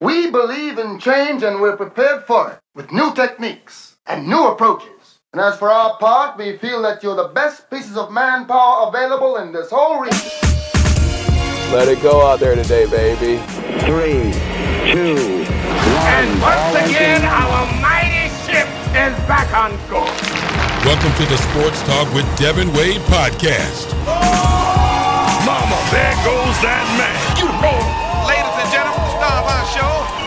We believe in change and we're prepared for it with new techniques and new approaches. And as for our part, we feel that you're the best pieces of manpower available in this whole region. Let it go out there today, baby. Three, two, one. And once again, our mighty ship is back on course. Welcome to the Sports Talk with Devin Wade podcast. Oh, Mama, there goes that man. You roll.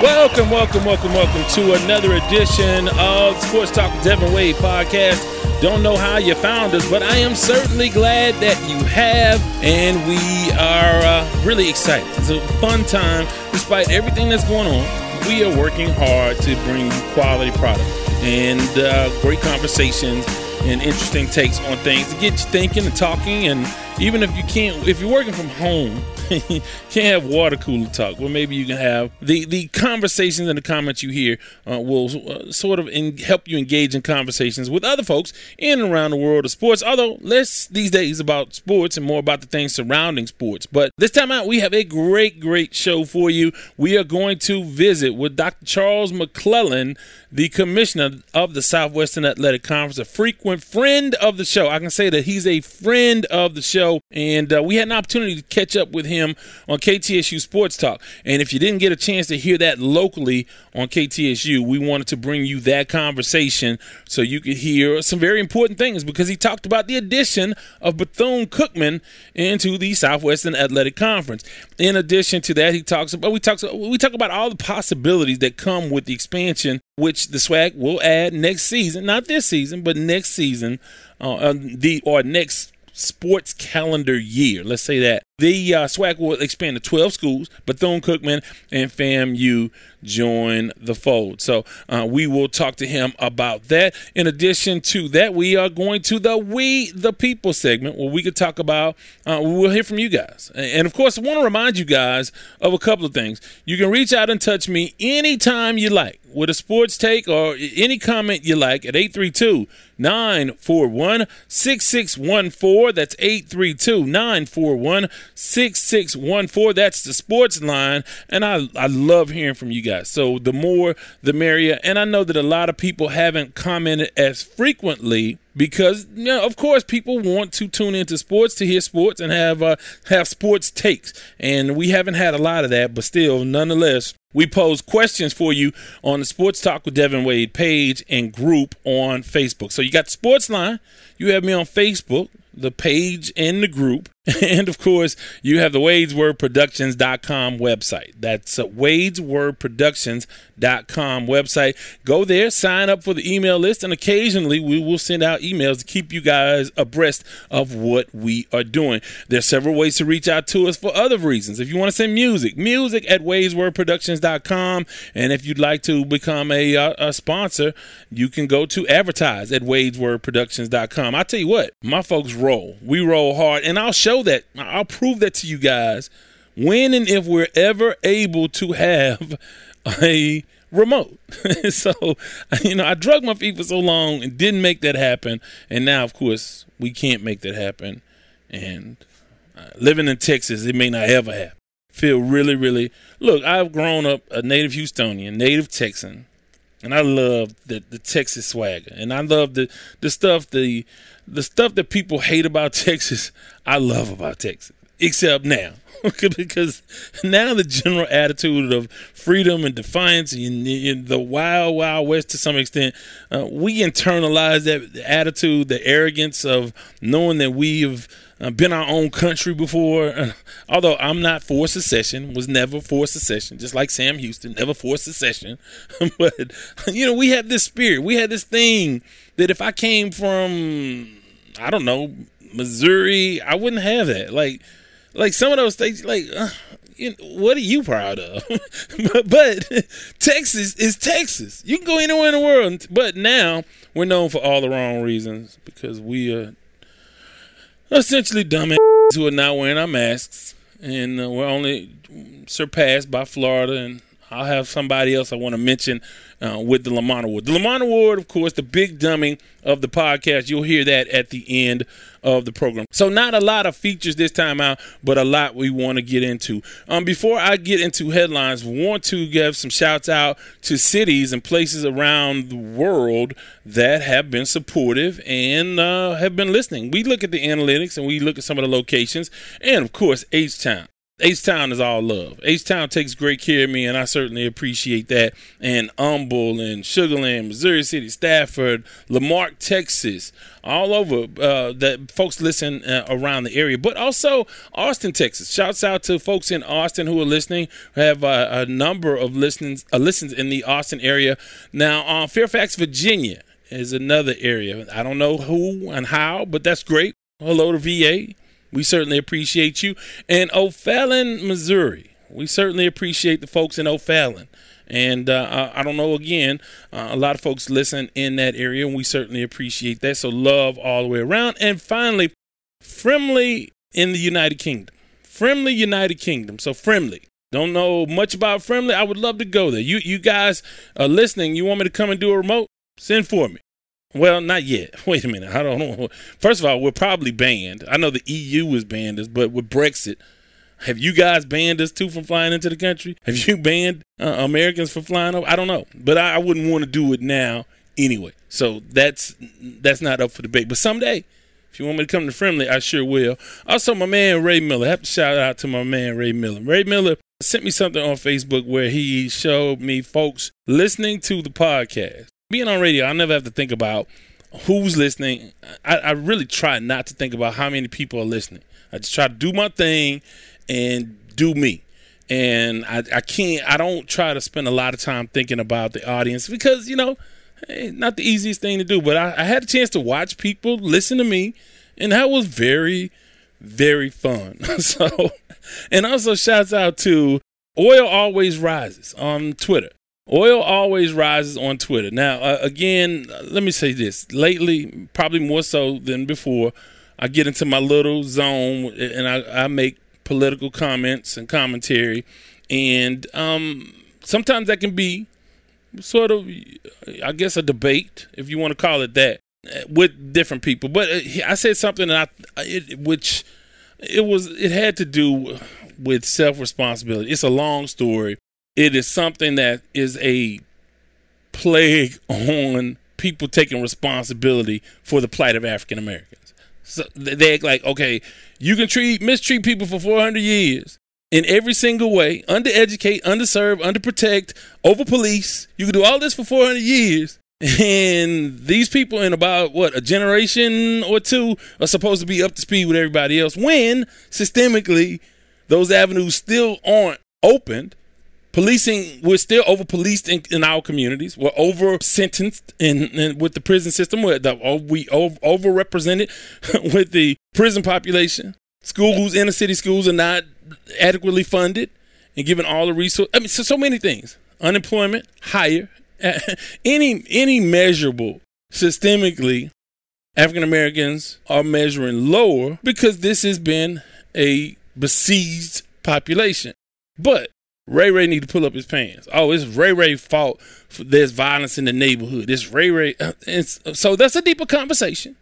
Welcome, welcome, welcome, welcome to another edition of Sports Talk with Devin Wade podcast. Don't know how you found us, but I am certainly glad that you have, and we are uh, really excited. It's a fun time, despite everything that's going on. We are working hard to bring you quality product and uh, great conversations and interesting takes on things to get you thinking and talking. And even if you can't, if you're working from home, can't have water cooler talk. Well, maybe you can have the the conversations and the comments you hear uh, will uh, sort of in, help you engage in conversations with other folks in and around the world of sports. Although less these days about sports and more about the things surrounding sports. But this time out, we have a great, great show for you. We are going to visit with Dr. Charles McClellan, the commissioner of the Southwestern Athletic Conference, a frequent friend of the show. I can say that he's a friend of the show, and uh, we had an opportunity to catch up with him on KTSU Sports Talk. And if you didn't get a chance to hear that locally on KTSU, we wanted to bring you that conversation so you could hear some very important things because he talked about the addition of Bethune Cookman into the Southwestern Athletic Conference. In addition to that, he talks about we talk we talk about all the possibilities that come with the expansion, which the SWAC will add next season, not this season, but next season, uh, uh, the or next sports calendar year. Let's say that. The uh, SWAC will expand to 12 schools. Bethune Cookman and FAMU join the fold. So uh, we will talk to him about that. In addition to that, we are going to the We the People segment where we could talk about, uh, we'll hear from you guys. And of course, I want to remind you guys of a couple of things. You can reach out and touch me anytime you like with a sports take or any comment you like at 832 941 6614. That's 832 941 6614. That's the sports line. And I, I love hearing from you guys. So the more, the merrier. And I know that a lot of people haven't commented as frequently because you know, of course people want to tune into sports to hear sports and have uh, have sports takes and we haven't had a lot of that but still nonetheless we pose questions for you on the Sports Talk with Devin Wade page and group on Facebook. So got the Sports Line, you have me on Facebook, the page and the group. And of course, you have the WadesWordProductions.com website. That's WadesWordProductions.com website. Go there, sign up for the email list, and occasionally we will send out emails to keep you guys abreast of what we are doing. There's several ways to reach out to us for other reasons. If you want to send music, music at WadesWordProductions.com. And if you'd like to become a, uh, a sponsor, you can go to advertise at WadesWordProductions.com. I tell you what, my folks. We roll hard, and I'll show that. I'll prove that to you guys when and if we're ever able to have a remote. so, you know, I drug my feet for so long and didn't make that happen. And now, of course, we can't make that happen. And uh, living in Texas, it may not ever happen. Feel really, really. Look, I've grown up a native Houstonian, native Texan, and I love the the Texas swagger, and I love the the stuff the the stuff that people hate about Texas. I love about Texas, except now. because now the general attitude of freedom and defiance and, and the wild, wild west to some extent, uh, we internalize that attitude, the arrogance of knowing that we have uh, been our own country before. Although I'm not for secession, was never for secession, just like Sam Houston, never for secession. but you know, we had this spirit, we had this thing that if I came from, I don't know, Missouri, I wouldn't have that. Like, like some of those states, like. Uh, you what are you proud of? but, but Texas is Texas. You can go anywhere in the world, but now we're known for all the wrong reasons because we are essentially dumb who are not wearing our masks, and uh, we're only surpassed by Florida and I'll have somebody else I want to mention uh, with the Lamont Award. The Lamont Award, of course, the big dummy of the podcast. You'll hear that at the end of the program. So not a lot of features this time out, but a lot we want to get into. Um, before I get into headlines, want to give some shouts out to cities and places around the world that have been supportive and uh, have been listening. We look at the analytics and we look at some of the locations, and of course, H Town. H Town is all love. H Town takes great care of me, and I certainly appreciate that. And Humble and Sugarland, Missouri City, Stafford, La Marque, Texas, all over uh, that folks listen uh, around the area, but also Austin, Texas. Shouts out to folks in Austin who are listening. We have uh, a number of listens uh, listens in the Austin area. Now, uh, Fairfax, Virginia is another area. I don't know who and how, but that's great. Hello to VA. We certainly appreciate you. And O'Fallon, Missouri. We certainly appreciate the folks in O'Fallon. And uh, I don't know, again, uh, a lot of folks listen in that area, and we certainly appreciate that. So, love all the way around. And finally, Frimley in the United Kingdom. Frimley, United Kingdom. So, Frimley. Don't know much about Frimley. I would love to go there. You, you guys are listening. You want me to come and do a remote? Send for me. Well, not yet. Wait a minute. I don't know. First of all, we're probably banned. I know the EU has banned us, but with Brexit, have you guys banned us too from flying into the country? Have you banned uh, Americans from flying over? I don't know, but I, I wouldn't want to do it now anyway. So that's that's not up for debate. But someday, if you want me to come to Frimley, I sure will. Also, my man Ray Miller. I have to shout out to my man Ray Miller. Ray Miller sent me something on Facebook where he showed me folks listening to the podcast. Being on radio, I never have to think about who's listening. I, I really try not to think about how many people are listening. I just try to do my thing and do me. And I, I can't, I don't try to spend a lot of time thinking about the audience because, you know, hey, not the easiest thing to do. But I, I had a chance to watch people listen to me, and that was very, very fun. so, and also shouts out to Oil Always Rises on Twitter. Oil always rises on Twitter. Now, uh, again, let me say this. Lately, probably more so than before, I get into my little zone and I, I make political comments and commentary, and um, sometimes that can be sort of, I guess, a debate, if you want to call it that, with different people. But uh, I said something that I, it, which it was, it had to do with self responsibility. It's a long story. It is something that is a plague on people taking responsibility for the plight of African Americans. So they act like, okay, you can treat mistreat people for 400 years in every single way, undereducate, underserve, underprotect, over police. You can do all this for 400 years. And these people in about what a generation or two are supposed to be up to speed with everybody else when systemically those avenues still aren't opened Policing, we're still over policed in, in, our communities. We're over sentenced in, in, with the prison system. We're the, oh, we over represented with the prison population. Schools, inner city schools, are not adequately funded and given all the resources. I mean, so, so many things. Unemployment higher. any any measurable systemically, African Americans are measuring lower because this has been a besieged population. But Ray Ray need to pull up his pants. Oh, it's Ray Ray fault. There's violence in the neighborhood. It's Ray Ray. Uh, uh, so that's a deeper conversation,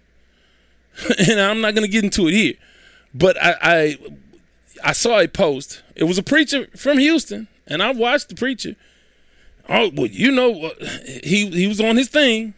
and I'm not to get into it here. But I, I, I saw a post. It was a preacher from Houston, and I watched the preacher. Oh, well, you know, what he he was on his thing.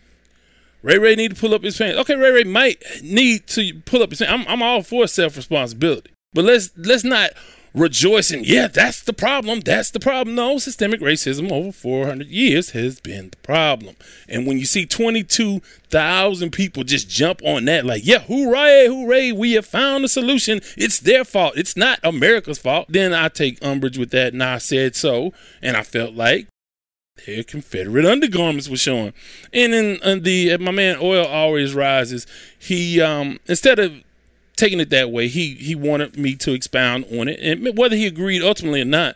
Ray Ray need to pull up his pants. Okay, Ray Ray might need to pull up his pants. I'm, I'm all for self responsibility, but let's let's not rejoicing, yeah, that's the problem. That's the problem. No, systemic racism over 400 years has been the problem. And when you see 22,000 people just jump on that, like, yeah, hooray, hooray, we have found a solution. It's their fault. It's not America's fault. Then I take umbrage with that. And I said so. And I felt like their Confederate undergarments were showing. And then uh, the uh, my man Oil always rises. He um instead of taking it that way. He he wanted me to expound on it, and whether he agreed ultimately or not,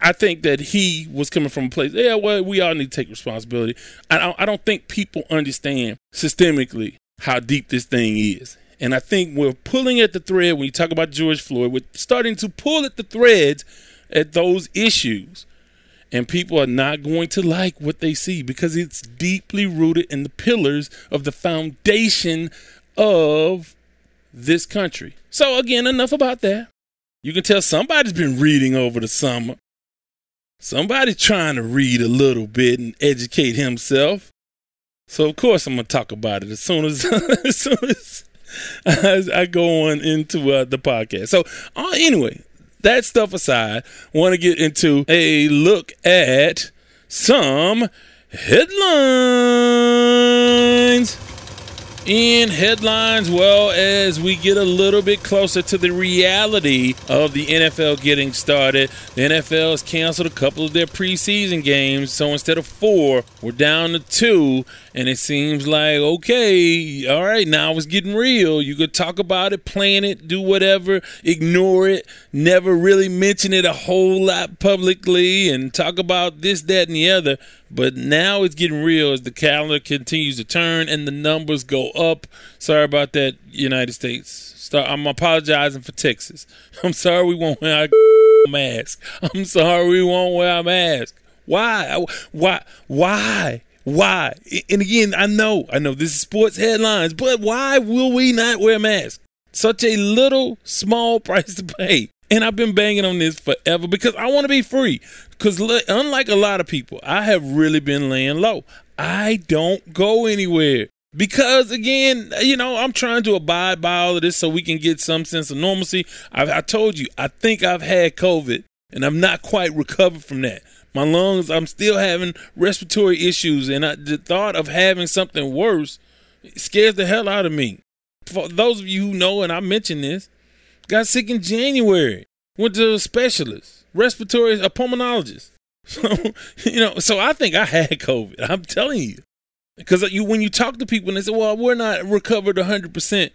I think that he was coming from a place. Yeah, well, we all need to take responsibility. I don't, I don't think people understand systemically how deep this thing is, and I think we're pulling at the thread when you talk about George Floyd. We're starting to pull at the threads at those issues. And people are not going to like what they see because it's deeply rooted in the pillars of the foundation of this country. So, again, enough about that. You can tell somebody's been reading over the summer. Somebody's trying to read a little bit and educate himself. So, of course, I'm going to talk about it as soon as, as, soon as, as I go on into uh, the podcast. So, uh, anyway, that stuff aside, want to get into a look at some headlines. In headlines, well, as we get a little bit closer to the reality of the NFL getting started, the NFL has canceled a couple of their preseason games. So instead of four, we're down to two. And it seems like, okay, all right, now it's getting real. You could talk about it, plan it, do whatever, ignore it, never really mention it a whole lot publicly, and talk about this, that, and the other. But now it's getting real as the calendar continues to turn and the numbers go up. Sorry about that, United States. I'm apologizing for Texas. I'm sorry we won't wear a mask. I'm sorry we won't wear a mask. Why? Why? Why? Why? And again, I know, I know this is sports headlines, but why will we not wear masks? Such a little small price to pay. And I've been banging on this forever because I want to be free. Because unlike a lot of people, I have really been laying low. I don't go anywhere. Because again, you know, I'm trying to abide by all of this so we can get some sense of normalcy. I, I told you, I think I've had COVID and I'm not quite recovered from that. My lungs, I'm still having respiratory issues, and I, the thought of having something worse scares the hell out of me. For those of you who know, and I mentioned this, got sick in January, went to a specialist, respiratory, a pulmonologist. So, you know, so I think I had COVID. I'm telling you. Because you, when you talk to people and they say, well, we're not recovered 100%,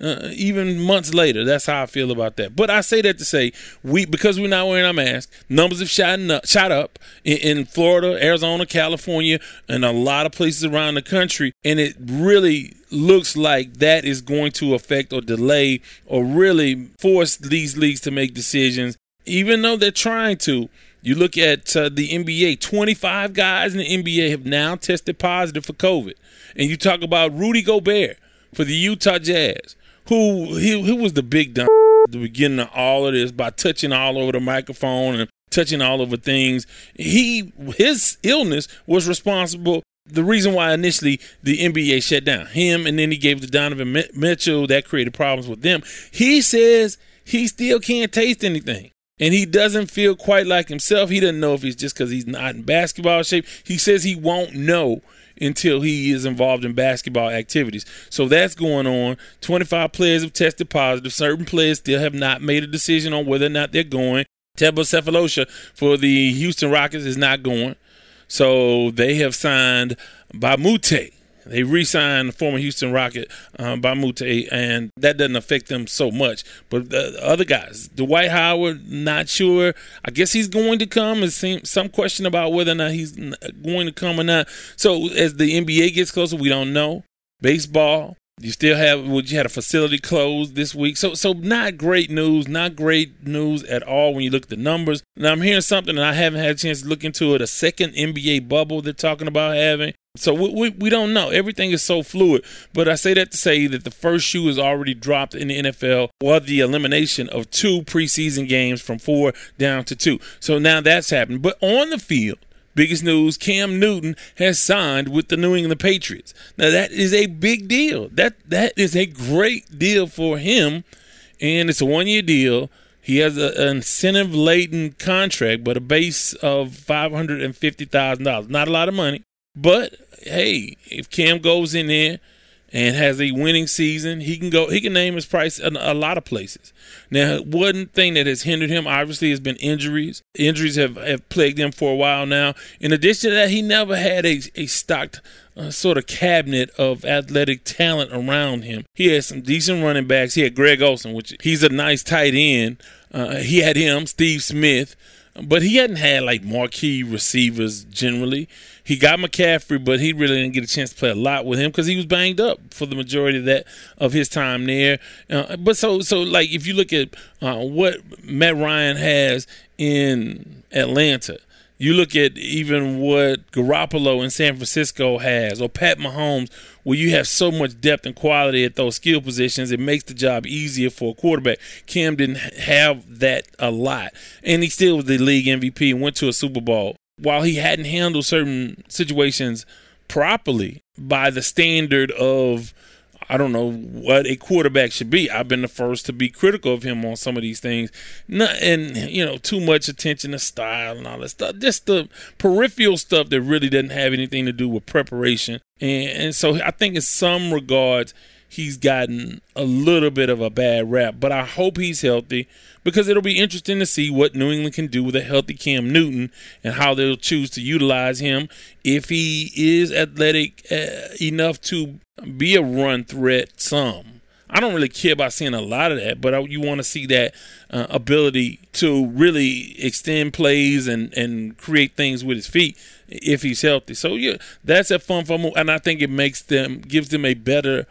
uh, even months later. That's how I feel about that. But I say that to say we because we're not wearing our mask, numbers have shot up, shot up in, in, Florida, Arizona, California, and a lot of places around the country, and it really looks like that is going to affect or delay or really force these leagues to make decisions, even though they're trying to. You look at uh, the NBA, 25 guys in the NBA have now tested positive for COVID. And you talk about Rudy Gobert for the Utah Jazz who he who was the big dumb at the beginning of all of this by touching all over the microphone and touching all over things. He his illness was responsible. The reason why initially the NBA shut down him, and then he gave it to Donovan Mitchell. That created problems with them. He says he still can't taste anything. And he doesn't feel quite like himself. He doesn't know if it's just because he's not in basketball shape. He says he won't know until he is involved in basketball activities. So that's going on. 25 players have tested positive. Certain players still have not made a decision on whether or not they're going. Thabo Sefolosha for the Houston Rockets is not going. So they have signed Moute they re-signed the former Houston Rocket um, a and that doesn't affect them so much. But the other guys, Dwight Howard, not sure. I guess he's going to come. There's some question about whether or not he's going to come or not. So as the NBA gets closer, we don't know. Baseball, you still have well, you had a facility closed this week, so so not great news, not great news at all when you look at the numbers. Now I'm hearing something, and I haven't had a chance to look into it. A second NBA bubble they're talking about having. So we, we, we, don't know. Everything is so fluid. But I say that to say that the first shoe is already dropped in the NFL or the elimination of two preseason games from four down to two. So now that's happened. But on the field, biggest news Cam Newton has signed with the New England Patriots. Now that is a big deal. That that is a great deal for him. And it's a one year deal. He has a, an incentive laden contract, but a base of $550,000. Not a lot of money. But hey, if Cam goes in there and has a winning season, he can go. He can name his price in a lot of places. Now, one thing that has hindered him obviously has been injuries. Injuries have, have plagued him for a while now. In addition to that, he never had a, a stocked uh, sort of cabinet of athletic talent around him. He had some decent running backs. He had Greg Olsen, which he's a nice tight end. Uh, he had him, Steve Smith, but he hadn't had like marquee receivers generally. He got McCaffrey, but he really didn't get a chance to play a lot with him because he was banged up for the majority of that of his time there. Uh, but so so like if you look at uh, what Matt Ryan has in Atlanta, You look at even what Garoppolo in San Francisco has, or Pat Mahomes, where you have so much depth and quality at those skill positions, it makes the job easier for a quarterback. Cam didn't have that a lot, and he still was the league MVP and went to a Super Bowl. While he hadn't handled certain situations properly by the standard of I don't know what a quarterback should be. I've been the first to be critical of him on some of these things. Not, and, you know, too much attention to style and all that stuff. Just the peripheral stuff that really doesn't have anything to do with preparation. And, and so I think in some regards, he's gotten a little bit of a bad rap, but I hope he's healthy because it'll be interesting to see what New England can do with a healthy Cam Newton and how they'll choose to utilize him if he is athletic uh, enough to be a run threat some. I don't really care about seeing a lot of that, but you want to see that uh, ability to really extend plays and, and create things with his feet if he's healthy. So yeah, that's a fun fun move, and I think it makes them gives them a better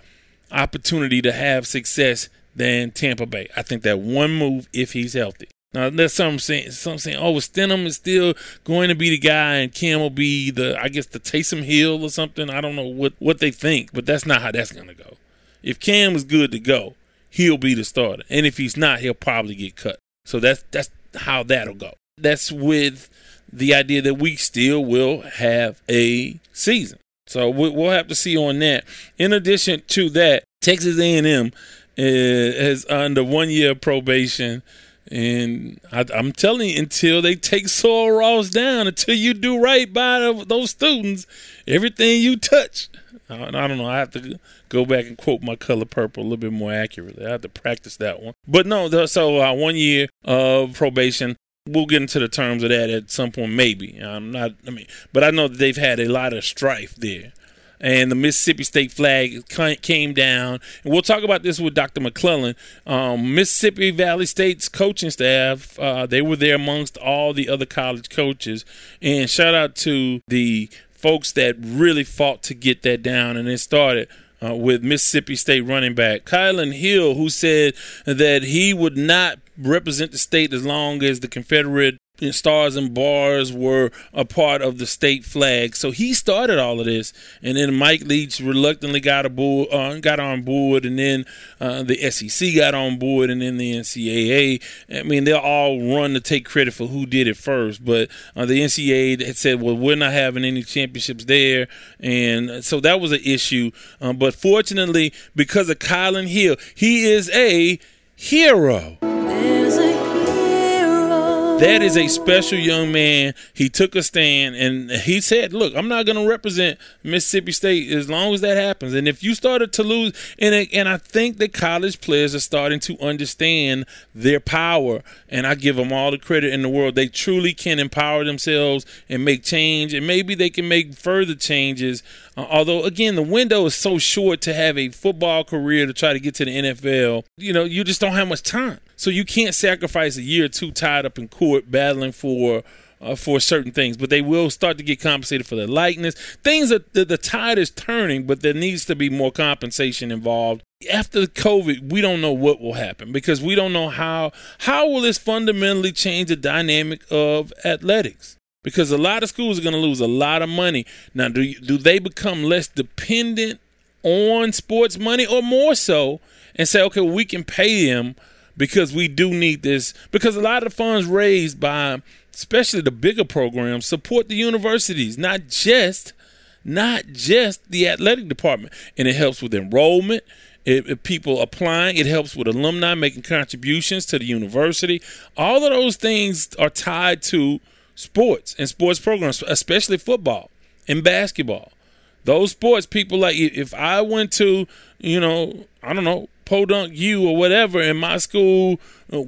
opportunity to have success than Tampa Bay. I think that one move if he's healthy. Now there's some saying some saying, oh, Stidham is still going to be the guy, and Cam will be the, I guess, the Taysom Hill or something. I don't know what what they think, but that's not how that's gonna go. If Cam is good to go, he'll be the starter, and if he's not, he'll probably get cut. So that's that's how that'll go. That's with the idea that we still will have a season. So we'll have to see on that. In addition to that, Texas A&M is under one year probation and I, am telling you, until they take Sul Ross down, until you do right by those students, everything you touch. I, I don't know. I have to go back and quote my color purple a little bit more accurately. I have to practice that one. But no, so uh, one year of probation. We'll get into the terms of that at some point, maybe. I'm not. I mean, but I know that they've had a lot of strife there and the Mississippi State flag came down. And we'll talk about this with Dr. McClellan. Um, Mississippi Valley State's coaching staff, uh, they were there amongst all the other college coaches. And shout out to the folks that really fought to get that down, and it started. Uh, with Mississippi State running back Kylin Hill, who said that he would not represent the state as long as the Confederate stars and bars were a part of the state flag. So he started all of this, and then Mike Leach reluctantly got uh, got on board, and then uh, the SEC got on board, and then the NCAA. I mean, they'll all run to take credit for who did it first, but uh, the NCAA had said, "Well, we're not having any championships there," and so that was an issue. Um, but fortunately, because of Kylin Hill, he is a hero. That is a special young man. He took a stand and he said, "Look, I'm not going to represent Mississippi State as long as that happens." And if you started to lose, and and I think that college players are starting to understand their power, and I give them all the credit in the world. They truly can empower themselves and make change, and maybe they can make further changes. Uh, although, again, the window is so short to have a football career to try to get to the NFL. You know, you just don't have much time. So you can't sacrifice a year or two tied up in court battling for uh, for certain things, but they will start to get compensated for their likeness. Things that the, the tide is turning, but there needs to be more compensation involved. After COVID, we don't know what will happen because we don't know how how will this fundamentally change the dynamic of athletics. Because a lot of schools are going to lose a lot of money. Now, do you, do they become less dependent on sports money, or more so, and say, okay, well, we can pay them because we do need this? Because a lot of the funds raised by especially the bigger programs support the universities not just not just the athletic department. And it helps with enrollment. It, it, people applying. It helps with alumni making contributions to the university. All of those things are tied to sports and sports programs especially football and basketball those sports people like if i went to you know i don't know Podunk U or whatever in my school, uh,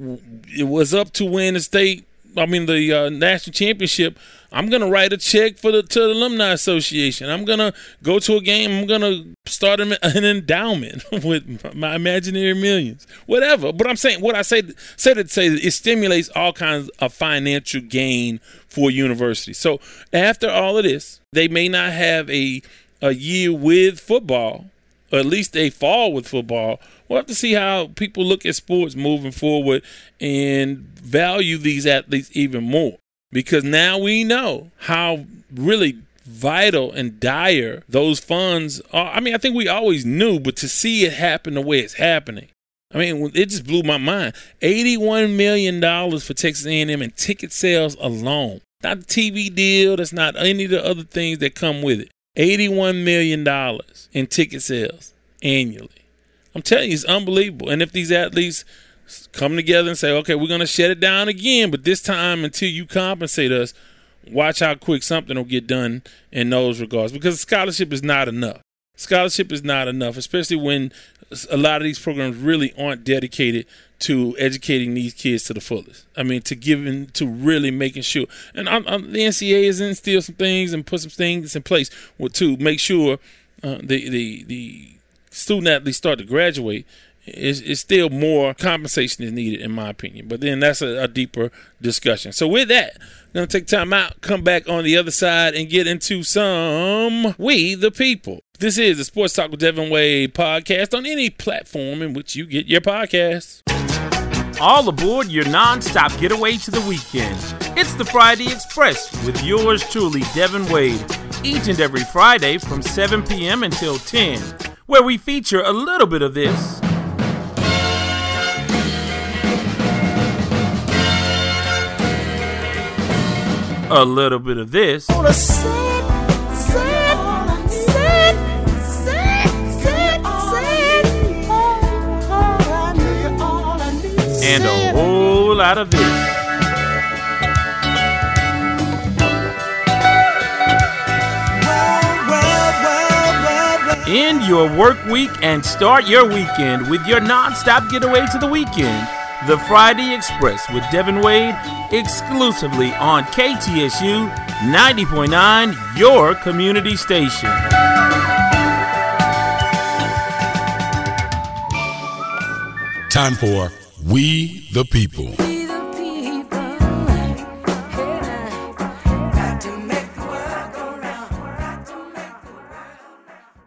it was up to win the state. I mean the uh, national championship. I'm gonna write a check for the to the alumni association. I'm gonna go to a game. I'm gonna start an, endowment with my imaginary millions, whatever. But I'm saying what I say say to say it stimulates all kinds of financial gain for universities. So after all of this, they may not have a a year with football, or at least a fall with football we'll have to see how people look at sports moving forward and value these athletes even more. Because now we know how really vital and dire those funds are. I mean, I think we always knew, but to see it happen the way it's happening, I mean, it just blew my mind. Eighty-one million dollars for Texas A&M in ticket sales alone. Not the TV deal. That's not any of the other things that come with it. $81 million in ticket sales annually. I'm telling you, it's unbelievable. And if these athletes come together and say, okay, we're going to shut it down again, but this time until you compensate us, watch how quick something will get done in those regards because scholarship is not enough. Scholarship is not enough, especially when a lot of these programs really aren't dedicated to educating these kids to the fullest. I mean, to giving to really making sure. And I'm, I'm, the NCAA has instilled some things and put some things in place to make sure uh, the the the student athletes start to graduate. Is, is still more compensation is needed, in my opinion. But then that's a, a deeper discussion. So with that, I'm gonna take time out, come back on the other side, and get into some we the people. This is the Sports Talk with Devin Wade podcast on any platform in which you get your podcasts. All aboard your non-stop getaway to the weekend. It's the Friday Express with yours truly, Devin Wade, each and every Friday from 7 p.m. until 10, where we feature a little bit of this. A little bit of this. and a whole lot of this. End your work week and start your weekend with your non-stop getaway to the weekend. The Friday Express with Devin Wade exclusively on KTSU 90.9, your community station. Time for We the People.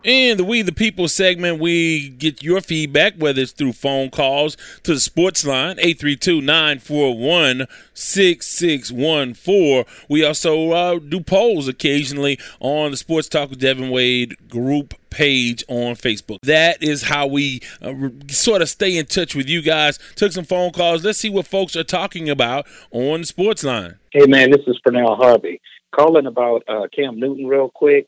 In the We the People segment, we get your feedback, whether it's through phone calls to the sports line, 832-941-6614. We also uh, do polls occasionally on the Sports Talk with Devin Wade group page on Facebook. That is how we uh, sort of stay in touch with you guys. Took some phone calls. Let's see what folks are talking about on the sports line. Hey, man, this is Pernell Harvey. Calling about uh, Cam Newton real quick.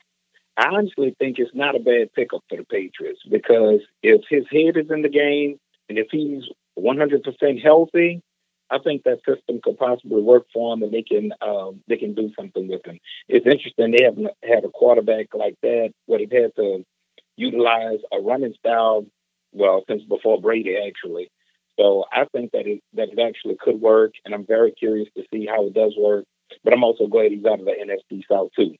I honestly think it's not a bad pickup for the Patriots because if his head is in the game and if he's 100% healthy, I think that system could possibly work for him and they can um, they can do something with him. It's interesting they haven't had a quarterback like that where they've had to utilize a running style well since before Brady actually. So I think that it that it actually could work, and I'm very curious to see how it does work. But I'm also glad he's out of the NFC South too.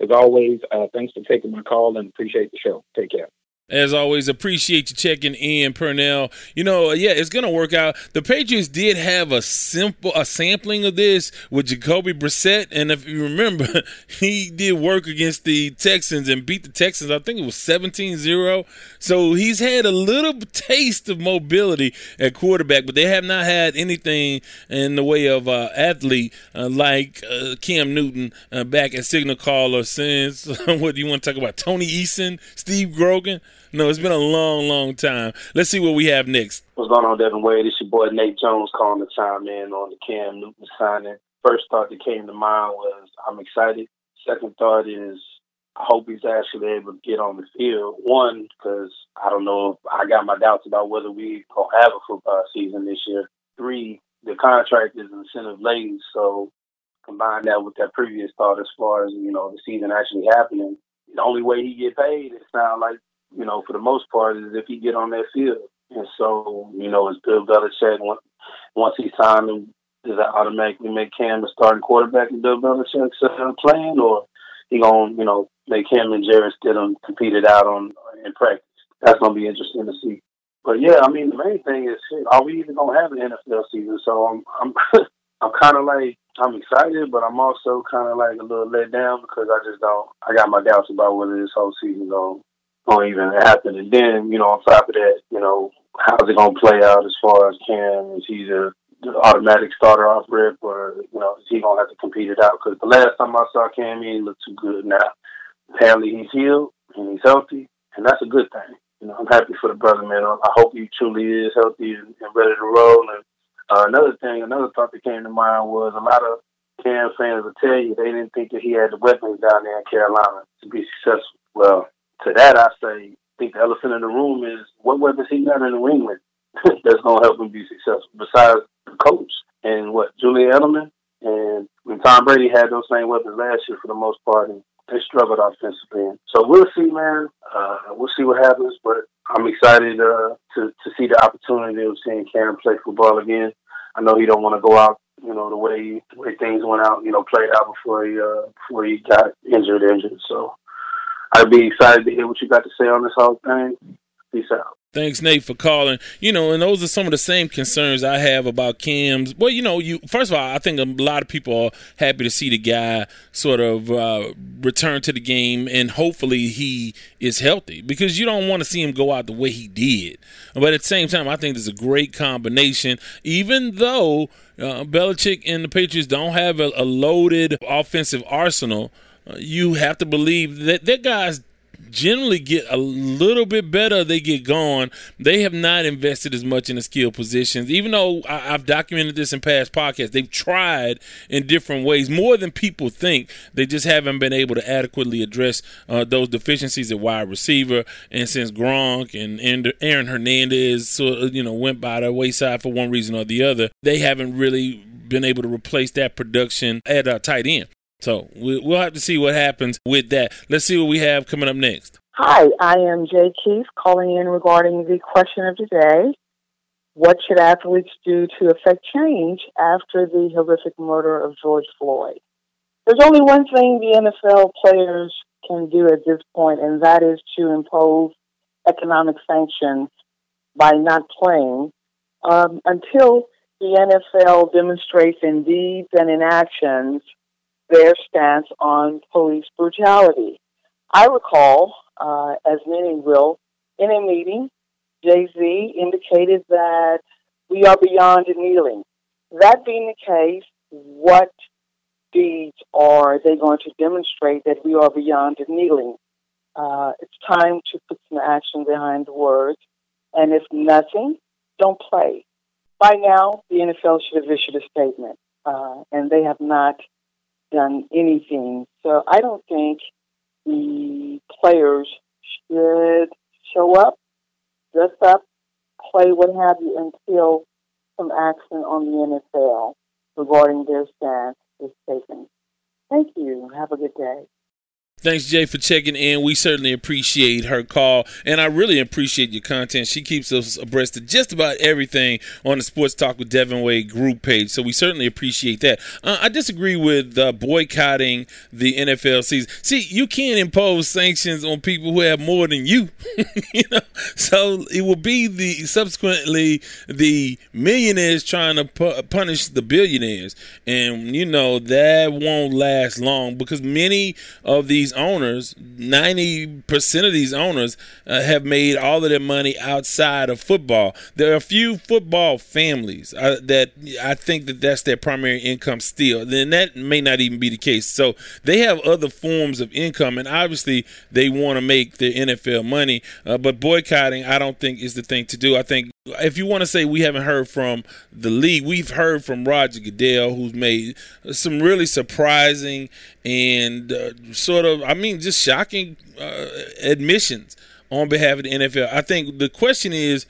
As always, uh, thanks for taking my call and appreciate the show. Take care. As always, appreciate you checking in, Purnell. You know, yeah, it's gonna work out. The Patriots did have a simple a sampling of this with Jacoby Brissett, and if you remember, he did work against the Texans and beat the Texans. I think it was 17-0. So he's had a little taste of mobility at quarterback, but they have not had anything in the way of uh, athlete uh, like uh, Cam Newton uh, back at Signal Caller since what do you want to talk about? Tony Eason, Steve Grogan. No, it's been a long, long time. Let's see what we have next. What's going on, Devin Wade? It's your boy Nate Jones calling the time in on the Cam Newton signing. First thought that came to mind was I'm excited. Second thought is I hope he's actually able to get on the field. One, because I don't know if I got my doubts about whether we gonna have a football season this year. Three, the contract is incentive laden, so combine that with that previous thought as far as you know the season actually happening. The only way he get paid, it sounds like you know, for the most part, is if he get on that field. And so, you know, as Bill Belichick, once he's signed him, does that automatically make Cam a starting quarterback in Bill Belichick's uh, plan, or he gonna, you know, make him and Jarrett Stidham compete it out on in practice? That's gonna be interesting to see. But yeah, I mean, the main thing is, are we even gonna have an NFL season? So I'm, I'm, I'm kind of like, I'm excited, but I'm also kind of like a little let down because I just don't. I got my doubts about whether this whole season going going to even happen. And then, you know, on top of that, you know, how's it going to play out as far as Cam? Is he the, the automatic starter off rip, or you know, is he gonna have to compete it out? Because the last time I saw Cam, he didn't too good. Now, apparently he's healed and he's healthy, and that's a good thing. You know, I'm happy for the brother, man. I hope he truly is healthy and, and ready to roll. And uh, another thing, another thought that came to mind was a lot of Cam fans will tell you they didn't think that he had the weapons down there in Carolina to be successful. Well, to that I say, I think the elephant in the room is what weapons he got in New England that's going to help him be successful besides the coach and what Julian Edelman and when Tom Brady had those same weapons last year for the most part, and they struggled offensively. So we'll see, man. Uh, we'll see what happens, but I'm excited uh, to to see the opportunity of seeing Cam play football again. I know he don't want to go out, you know, the way the way things went out, you know, played out before he uh, before he got injured, injured. So I'd be excited to hear what you got to say on this whole thing. Peace out. Thanks, Nate, for calling. You know, and those are some of the same concerns I have about Cam's. Well, you know, you first of all, I think a lot of people are happy to see the guy sort of uh, return to the game, and hopefully he is healthy because you don't want to see him go out the way he did. But at the same time, I think there's a great combination, even though uh, Belichick and the Patriots don't have a, a loaded offensive arsenal. You have to believe that their guys generally get a little bit better they get gone They have not invested as much in the skill positions, even though I, have documented this in past podcasts. They've tried in different ways, more than people think. They just haven't been able to adequately address uh, those deficiencies at wide receiver. And since Gronk and Aaron Hernandez, you know, went by the wayside for one reason or the other, they haven't really been able to replace that production at a tight end. So we'll have to see what happens with that. Let's see what we have coming up next. Hi, I am Jay Keith calling in regarding the question of today. What should athletes do to affect change after the horrific murder of George Floyd? There's only one thing the NFL players can do at this point, and that is to impose economic sanctions by not playing um, until the NFL demonstrates in deeds and in actions their stance on police brutality. I recall, uh, as many will, in a meeting, Jay Z indicated that we are beyond kneeling. That being the case, what deeds are they going to demonstrate that we are beyond kneeling? Uh, it's time to put some action behind the words. And if nothing, don't play. By now, the NFL should have issued a statement, uh, and they have not done anything. So I don't think the players should show up, dress up, play what have you until some action on the NFL regarding their stance is taken. Thank you. Have a good day. Thanks, Jay, for checking in. We certainly appreciate her call, and I really appreciate your content. She keeps us abreast of just about everything on the Sports Talk with Devin Wade group page, so we certainly appreciate that. Uh, I disagree with uh, boycotting the NFL season. See, you can't impose sanctions on people who have more than you, you know. So it will be the subsequently the millionaires trying to pu- punish the billionaires, and you know that won't last long because many of these owners, 90% of these owners uh, have made all of their money outside of football. There are a few football families uh, that I think that that's their primary income still. Then that may not even be the case. So they have other forms of income, and obviously they want to make their NFL money. Uh, but boycotting, I don't think is the thing to do. I think if you want to say we haven't heard from the league, we've heard from Roger Goodell, who's made some really surprising and uh, sort of, I mean, just shocking uh, admissions on behalf of the NFL. I think the question is,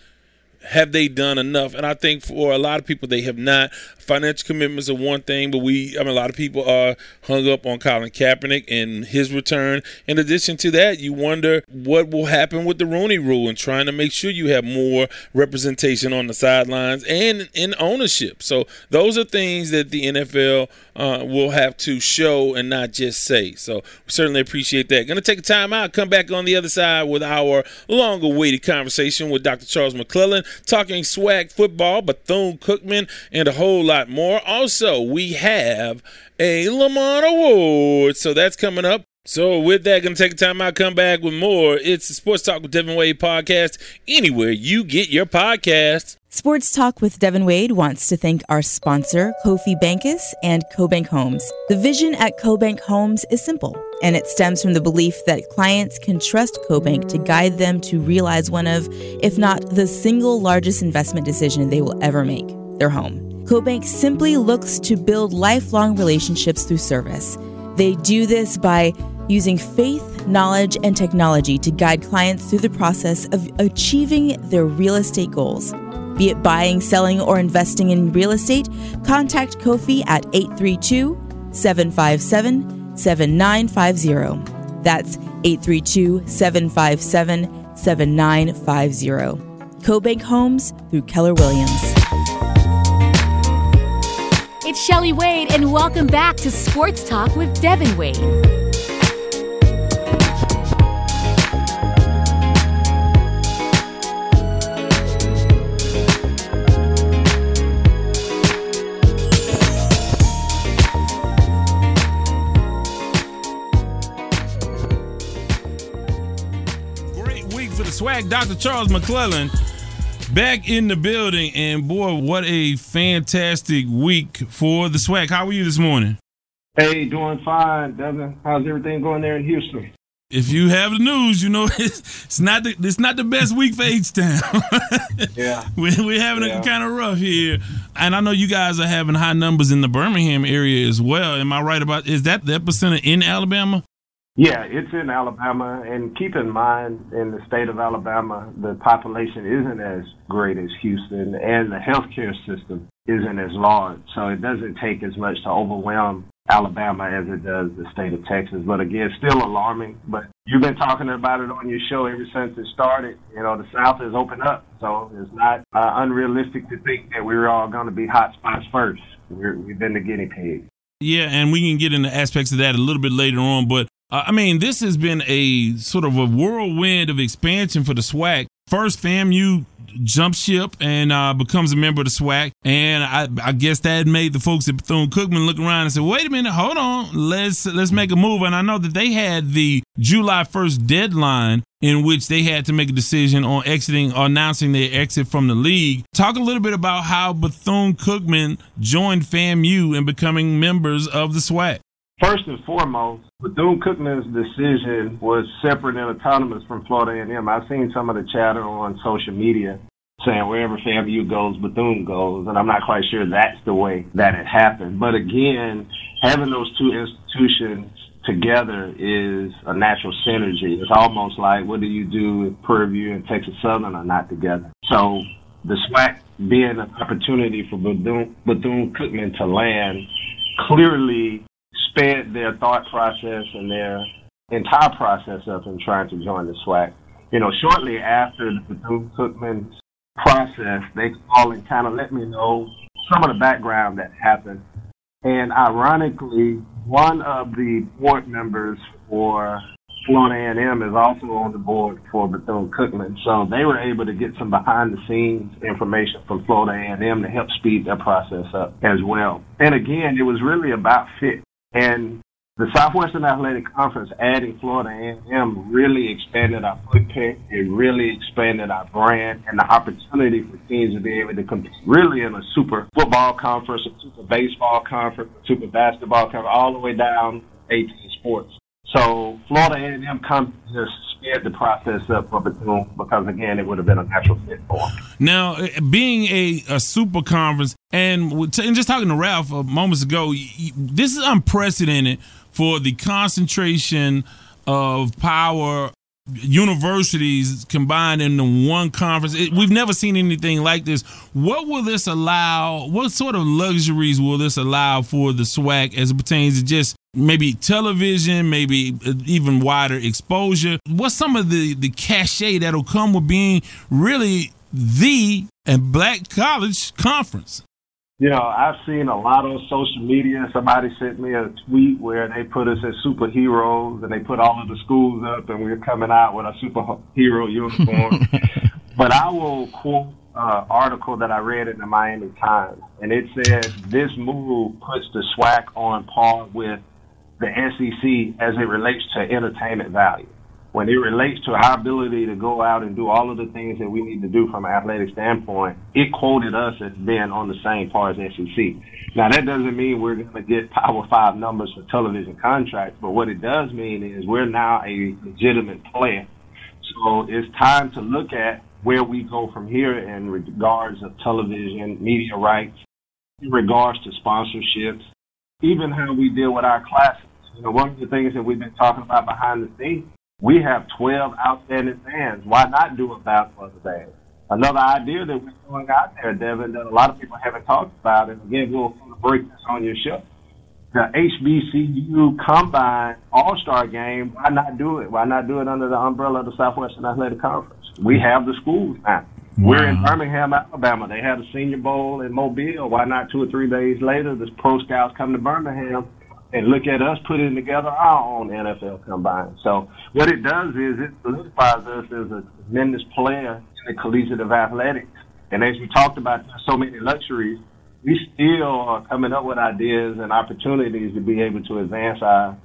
have they done enough? And I think for a lot of people, they have not. Financial commitments are one thing, but we, I mean, a lot of people are hung up on Colin Kaepernick and his return. In addition to that, you wonder what will happen with the Rooney Rule and trying to make sure you have more representation on the sidelines and in ownership. So those are things that the NFL uh, will have to show and not just say. So we certainly appreciate that. Going to take a time out, come back on the other side with our long awaited conversation with Dr. Charles McClellan, talking SWAC football, Bethune Cookman, and a whole lot lot more. Also, we have a Lamont Award. So that's coming up So with that, gonna take a time out, come back with more. It's the Sports Talk with Devin Wade podcast. Anywhere you get your podcast. Sports Talk with Devin Wade wants to thank our sponsor, Kofi Bankus and CoBank Homes. The vision at CoBank Homes is simple, and it stems from the belief that clients can trust CoBank to guide them to realize one of, if not the single largest investment decision they will ever make their home. CoBank simply looks to build lifelong relationships through service. They do this by using faith, knowledge, and technology to guide clients through the process of achieving their real estate goals. Be it buying, selling, or investing in real estate, contact Kofi at 832 757 7950. That's 832 757 7950. CoBank Homes through Keller Williams. It's Shelly Wade, and welcome back to Sports Talk with Devin Wade. Great week for the SWAC. Dr. Charles McClellan back in the building. And boy, what a fantastic week for the SWAC. How are you this morning? Hey, doing fine, Devin. How's everything going there in Houston? If you have the news, you know it's, it's not the it's not the best week for H Town. Yeah. we're, we're having Yeah. it kind of rough here, and I know you guys are having high numbers in the Birmingham area as well. Am I right about? Is that the epicenter in Alabama? Yeah, it's in Alabama, and keep in mind, in the state of Alabama, the population isn't as great as Houston, and the healthcare system isn't as large. So it doesn't take as much to overwhelm Alabama as it does the state of Texas. But again, still alarming. But you've been talking about it on your show ever since it started. You know, the South has opened up, so it's not uh, unrealistic to think that we're all going to be hot spots first. We're, we've been the guinea pigs. Yeah, and we can get into aspects of that a little bit later on. But I mean, this has been a sort of a whirlwind of expansion for the SWAC. First, FAMU jumps ship and uh, becomes a member of the SWAC, and I, I guess that made the folks at Bethune Cookman look around and say, "Wait a minute, hold on, let's let's make a move." And I know that they had the July first deadline in which they had to make a decision on exiting or announcing their exit from the league. Talk a little bit about how Bethune Cookman joined FAMU and becoming members of the SWAC. First and foremost, Bethune Cookman's decision was separate and autonomous from Florida A&M. I've seen some of the chatter on social media saying wherever FAMU goes, Bethune goes, and I'm not quite sure that's the way that it happened. But again, having those two institutions together is a natural synergy. It's almost like what do you do if Prairie View and Texas Southern are not together? So the SWAC being an opportunity for Bethune, Bethune Cookman to land clearly sped their thought process and their entire process up in trying to join the SWAC. You know, shortly after the Bethune Cookman process, they called and kind of let me know some of the background that happened. And ironically, one of the board members for Florida A&M is also on the board for Bethune Cookman. So they were able to get some behind the scenes information from Florida A&M to help speed their process up as well. And again, it was really about fit. And the Southwestern Athletic Conference adding Florida A&M really expanded our footprint. It really expanded our brand and the opportunity for teams to be able to compete really in a super football conference, a super baseball conference, a super basketball conference, all the way down 18 sports. So Florida A&M come just sped the process up for because again, it would have been a natural fit for them. Now, uh, being a, a super conference, and, and just talking to Ralph uh, moments ago, this is unprecedented for the concentration of power universities combined into one conference. It, we've never seen anything like this. What will this allow? What sort of luxuries will this allow for the SWAC as it pertains to just maybe television, maybe uh, even wider exposure? What's some of the the cachet that'll come with being really the and black college conference? You know, I've seen a lot on social media. Somebody sent me a tweet where they put us as superheroes and they put all of the schools up and we're coming out with a superhero uniform. but I will quote uh, article that I read in the Miami Times, and it says this move puts the SWAC on par with the SEC as it relates to entertainment value. When it relates to our ability to go out and do all of the things that we need to do from an athletic standpoint, it quoted us as being on the same par as SEC. Now that doesn't mean we're going to get Power Five numbers for television contracts, but what it does mean is we're now a legitimate player. So it's time to look at where we go from here in regards of television, media rights, in regards to sponsorships, even how we deal with our classes. You know, one of the things that we've been talking about behind the scenes, we have 12 outstanding fans. Why not do a basketball today? Another idea that we're throwing out there, Devin, that a lot of people haven't talked about, and again, we'll break this on your show. The HBCU Combine All Star Game, why not do it? Why not do it under the umbrella of the Southwestern Athletic Conference? We have the schools now. We're in Birmingham, Alabama. They had a Senior Bowl in Mobile. Why not two or three days later, the pro scouts come to Birmingham and look at us putting together our own NFL combine. So what it does is it solidifies us as a tremendous player in the collegiate of athletics. And as we talked about, so many luxuries. We still are coming up with ideas and opportunities to be able to advance our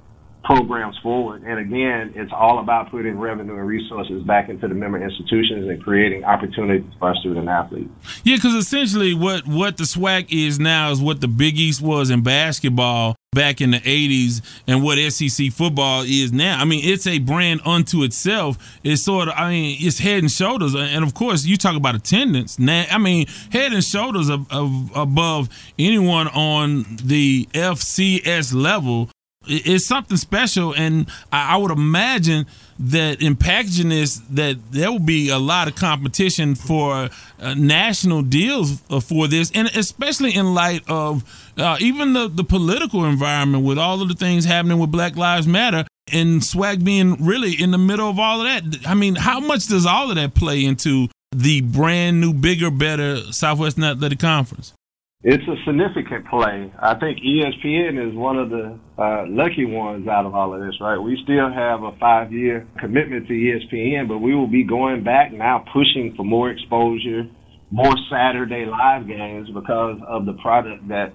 programs forward. And again, it's all about putting revenue and resources back into the member institutions and creating opportunities for our student athletes. Yeah, because essentially what what the SWAC is now is what the Big East was in basketball back in the 80s and what SEC football is now. I mean, it's a brand unto itself. It's sort of, I mean, it's head and shoulders. And of course, you talk about attendance. Now, I mean, head and shoulders of, of, above anyone on the FCS level it's something special and I, would imagine that in packaging this that there will be a lot of competition for uh, national deals uh, for this and especially in light of uh, even the, the political environment with all of the things happening with black lives matter and SWAC being really in the middle of all of that. I mean how much does all of that play into the brand new bigger better southwestern athletic conference it's a significant play. I think ESPN is one of the uh, lucky ones out of all of this, right? We still have a five year commitment to ESPN, but we will be going back now pushing for more exposure, more Saturday live games because of the product that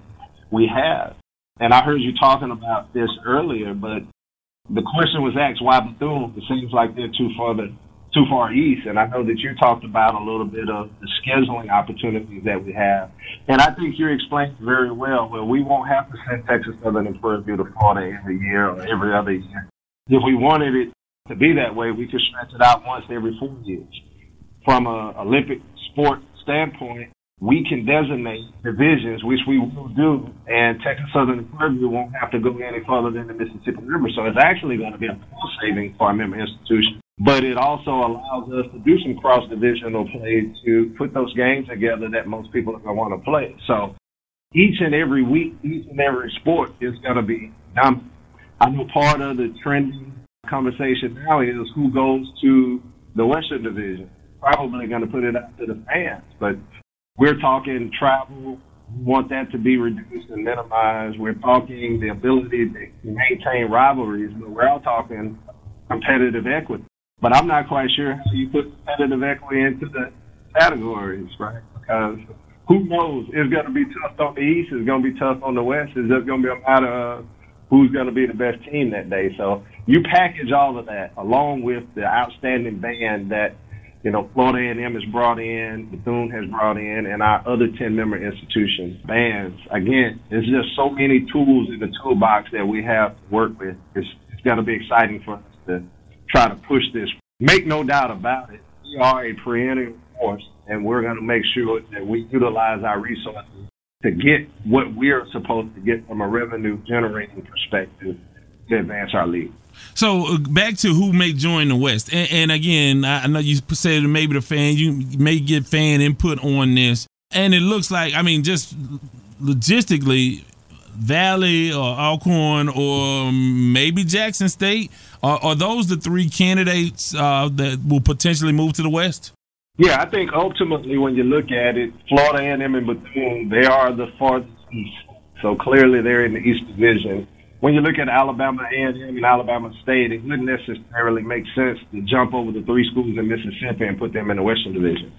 we have. And I heard you talking about this earlier, but the question was asked why Bethune? It seems like they're too far too far east. And I know that you talked about a little bit of the scheduling opportunities that we have. And I think you explained very well where we won't have to send Texas Southern and Prairie View to Florida every year or every other year. If we wanted it to be that way, we could stretch it out once every four years. From a Olympic sport standpoint, we can designate divisions, which we will do, and Texas Southern and Prairie View won't have to go any further than the Mississippi River. So it's actually going to be a cost saving for our member institutions but it also allows us to do some cross divisional play to put those games together that most people are going to want to play. So each and every week, each and every sport is going to be dominant. I know part of the trending conversation now is who goes to the Western Division. Probably going to put it out to the fans, but we're talking travel. We want that to be reduced and minimized. We're talking the ability to maintain rivalries, but we're all talking competitive equity. But I'm not quite sure how you put competitive equity into the categories, right? Because who knows? It's going to be tough on the East. It's going to be tough on the West. It's just going to be a matter of who's going to be the best team that day. So you package all of that along with the outstanding band that you know Florida A&M has brought in, Bethune has brought in, and our other ten member institutions bands. Again, it's just so many tools in the toolbox that we have to work with. It's, it's going to be exciting for us to try to push this. Make no doubt about it, we are a perennial force, and we're going to make sure that we utilize our resources to get what we're supposed to get from a revenue generating perspective to advance our league. So uh, back to who may join the West, and, and again, I know you said maybe the fan, you may get fan input on this, and it looks like, I mean, just logistically, Valley or Alcorn or maybe Jackson State? Are, are those the three candidates uh, that will potentially move to the West? Yeah, I think ultimately when you look at it, Florida A&M and Bethune, they are the farthest east. So clearly they're in the East Division. When you look at Alabama A&M and Alabama State, it wouldn't necessarily make sense to jump over the three schools in Mississippi and put them in the Western Division.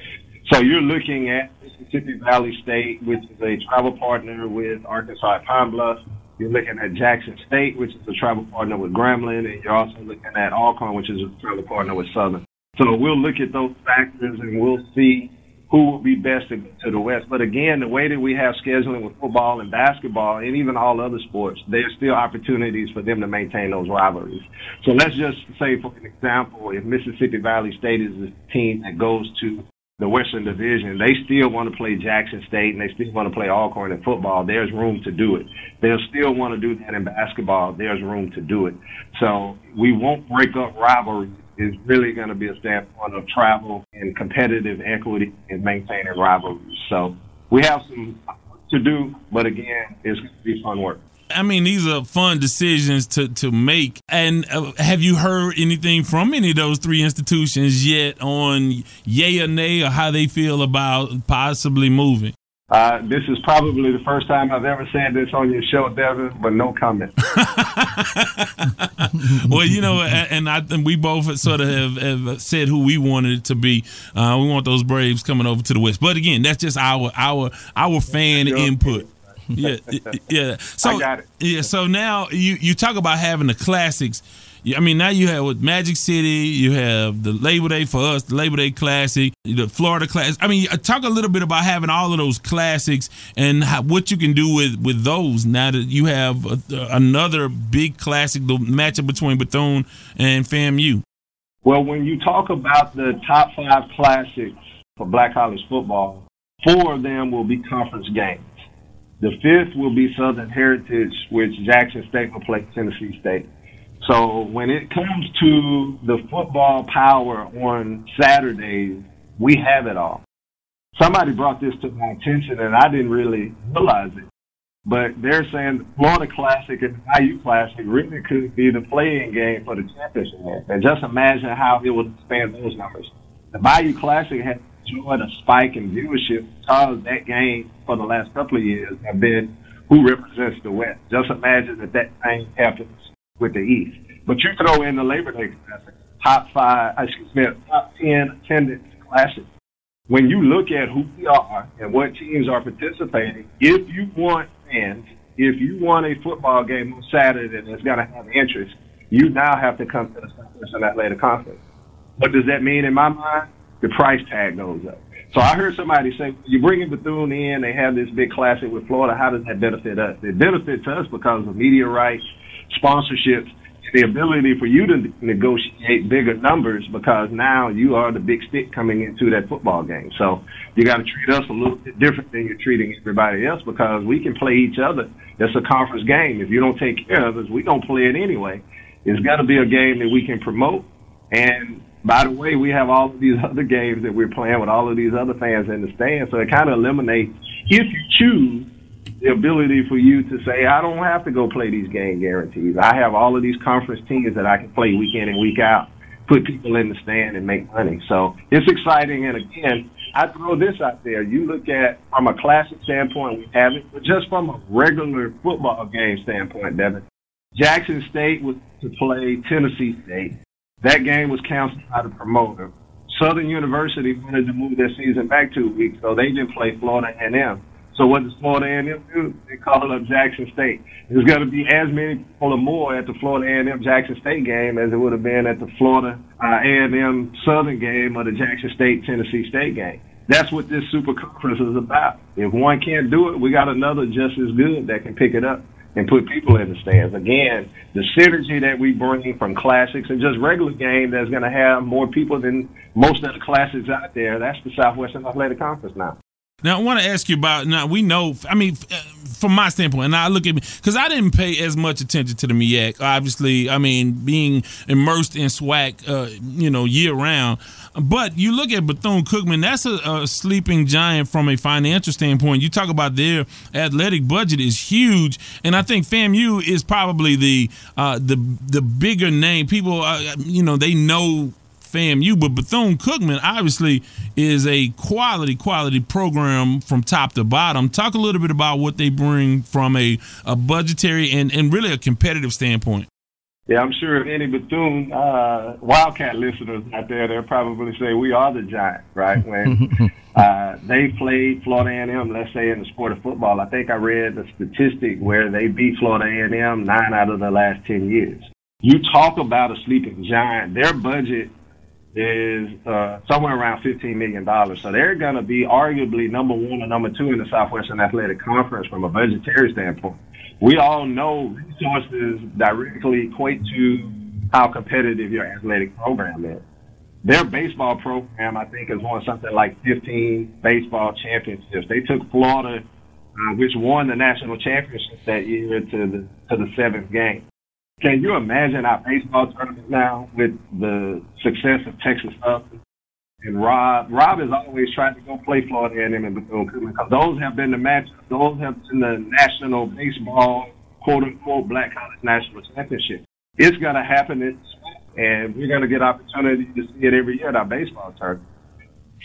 So you're looking at Mississippi Valley State, which is a travel partner with Arkansas Pine Bluff. You're looking at Jackson State, which is a travel partner with Grambling, and you're also looking at Alcorn, which is a travel partner with Southern. So we'll look at those factors and we'll see who will be best to to the West. But again, the way that we have scheduling with football and basketball and even all other sports, there's still opportunities for them to maintain those rivalries. So let's just say, for an example, if Mississippi Valley State is the team that goes to the Western Division, they still want to play Jackson State and they still want to play Alcorn in football. There's room to do it. They'll still want to do that in basketball. There's room to do it. So we won't break up rivalries is really going to be a standpoint of travel and competitive equity and maintaining rivalries. So we have some to do, but again, it's going to be fun work. I mean, these are fun decisions to, to make. And uh, have you heard anything from any of those three institutions yet on yay or nay or how they feel about possibly moving? Uh, this is probably the first time I've ever said this on your show, Devin, but no comment. well, you know, and I think we both sort of have, have, said who we wanted it to be. Uh, we want those Braves coming over to the West, but again, that's just our our our fan input. yeah, yeah. So yeah. So now you you talk about having the classics. I mean, now you have with Magic City, you have the Labor Day for us, the Labor Day Classic, the Florida Classic. I mean, uh, talk a little bit about having all of those classics and how, what you can do with with those now that you have a, another big classic, the matchup between Bethune and FAMU. Well, when you talk about the top five classics for Black College football, four of them will be conference games. The fifth will be Southern Heritage, which Jackson State will play Tennessee State. So when it comes to the football power on Saturdays, we have it all. Somebody brought this to my attention and I didn't really realize it. But they're saying the Florida Classic and the IU Classic really could be the playing game for the championship. And just imagine how it would expand those numbers. The Bayou Classic has enjoyed a spike in viewership because that game for the last couple of years have been who represents the West. Just imagine that that thing happens with the East. But you throw in the Labor Day Classic, top five, uh, excuse me, top 10 attendance classic. When you look at who we are and what teams are participating, if you want fans, if you want a football game on Saturday that's going to have interest, you now have to come to the Southwestern Athletic Conference. What does that mean in my mind? The price tag goes up. So I heard somebody say, you bring in Bethune in, they have this big classic with Florida. How does that benefit us? It benefits us because of media rights, sponsorships, the ability for you to negotiate bigger numbers because now you are the big stick coming into that football game. So you got to treat us a little bit different than you're treating everybody else because we can play each other. It's a conference game. If you don't take care of us, we don't play it anyway. It's got to be a game that we can promote. And by the way, we have all of these other games that we're playing with all of these other fans in the stands. So it kind of eliminates, if you choose, the ability for you to say, I don't have to go play these game guarantees. I have all of these conference teams that I can play week in and week out, put people in the stand and make money. So it's exciting. And again, I throw this out there. You look at from a classic standpoint, we have it, but just from a regular football game standpoint, Devin, Jackson State was to play Tennessee State. That game was canceled by the promoter. Southern University wanted to move their season back two weeks, so they didn't play Florida A&M. So what does Florida A&M do? They call it up Jackson State. There's going to be as many people or more at the Florida A&M Jackson State game as it would have been at the Florida uh, A&M Southern game or the Jackson State Tennessee State game. That's what this super conference is about. If one can't do it, we got another just as good that can pick it up and put people in the stands. Again, the synergy that we bring from classics and just regular game that's going to have more people than most of the classics out there. That's the Southwestern Athletic Conference now. Now I want to ask you about. Now we know. I mean, uh, from my standpoint, and I look at me because I didn't pay as much attention to the MEAC. Obviously, I mean, being immersed in SWAC, uh, you know, year round. But you look at Bethune Cookman. That's a, a, sleeping giant from a financial standpoint. You talk about their athletic budget is huge, and I think FAMU is probably the uh, the the bigger name. People, uh, you know, they know FAMU, but Bethune Cookman obviously is a quality, quality program from top to bottom. Talk a little bit about what they bring from a, a budgetary and, and really a competitive standpoint. Yeah, I'm sure if any Bethune uh, Wildcat listeners out there, they'll probably say we are the giant, right? When uh, they played Florida A&M, let's say in the sport of football, I think I read a statistic where they beat Florida A&M nine out of the last ten years. You talk about a sleeping giant. Their budget is uh, somewhere around $15 million. So they're going to be arguably number one or number two in the Southwestern Athletic Conference from a budgetary standpoint. We all know resources directly equate to how competitive your athletic program is. Their baseball program, I think, has won something like 15 baseball championships. They took Florida, uh, which won the national championship that year, to the to the seventh game. Can you imagine our baseball tournament now with the success of Texas Southern and Rob? Rob has always tried to go play Florida A&M and Bethune-Cookman because those have been the matches. Those have been the national baseball, quote unquote, Black College National Championship. It's going to happen, in, and we're going to get opportunity to see it every year at our baseball tournament.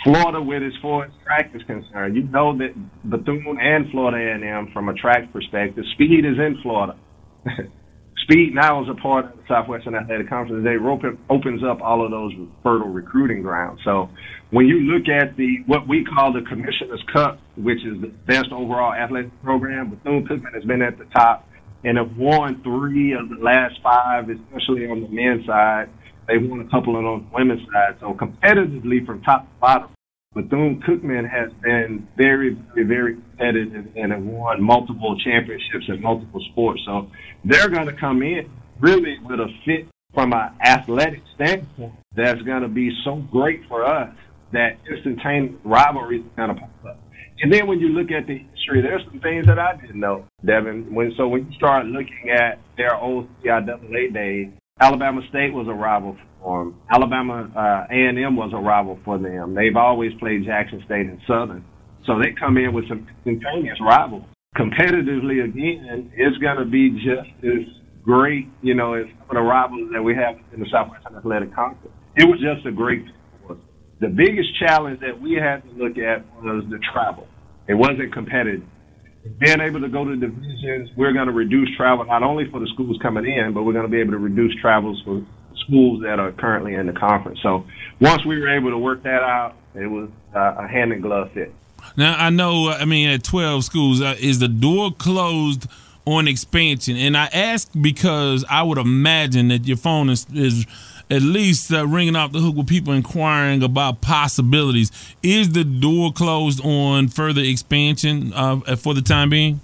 Florida, with its forward track is concerned, you know that Bethune and Florida A&M, from a track perspective, speed is in Florida. Speed now is a part of the Southwestern Athletic Conference. They open, opens up all of those fertile recruiting grounds. So when you look at the what we call the Commissioner's Cup, which is the best overall athletic program, Bethune-Cookman has been at the top and have won three of the last five, especially on the men's side. They've won a couple of on the women's side. So competitively from top to bottom, Bethune-Cookman has been very, very, very competitive and have won multiple championships in multiple sports. So they're going to come in really with a fit from an athletic standpoint that's going to be so great for us that instantaneous rivalry going to pop up. And then when you look at the history, there's some things that I didn't know, Devin. When so when you start looking at their old CIAA days, Alabama State was a rival for them. Alabama uh, A&M was a rival for them. They've always played Jackson State and Southern, so they come in with some instantaneous rivals. Competitively, again, it's going to be just as great, you know, as some of the rivals that we have in the Southwestern Athletic Conference. It was just a great. The biggest challenge that we had to look at was the travel. It wasn't competitive being able to go to divisions, we're going to reduce travel not only for the schools coming in, but we're going to be able to reduce travels for schools that are currently in the conference. So once we were able to work that out, it was uh, a hand in glove fit. Now I know. I mean, at twelve schools, uh, is the door closed on expansion? And I ask because I would imagine that your phone is, is at least uh, ringing off the hook with people inquiring about possibilities. Is the door closed on further expansion uh, for the time being?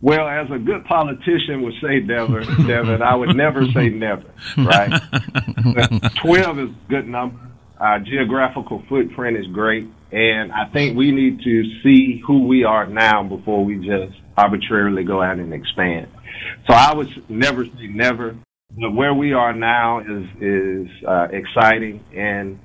Well, as a good politician would say, never, Devin, I would never say never, right? 12 is a good number. Our geographical footprint is great. And I think we need to see who we are now before we just arbitrarily go out and expand. So I would never say never. But where we are now is is uh, exciting, and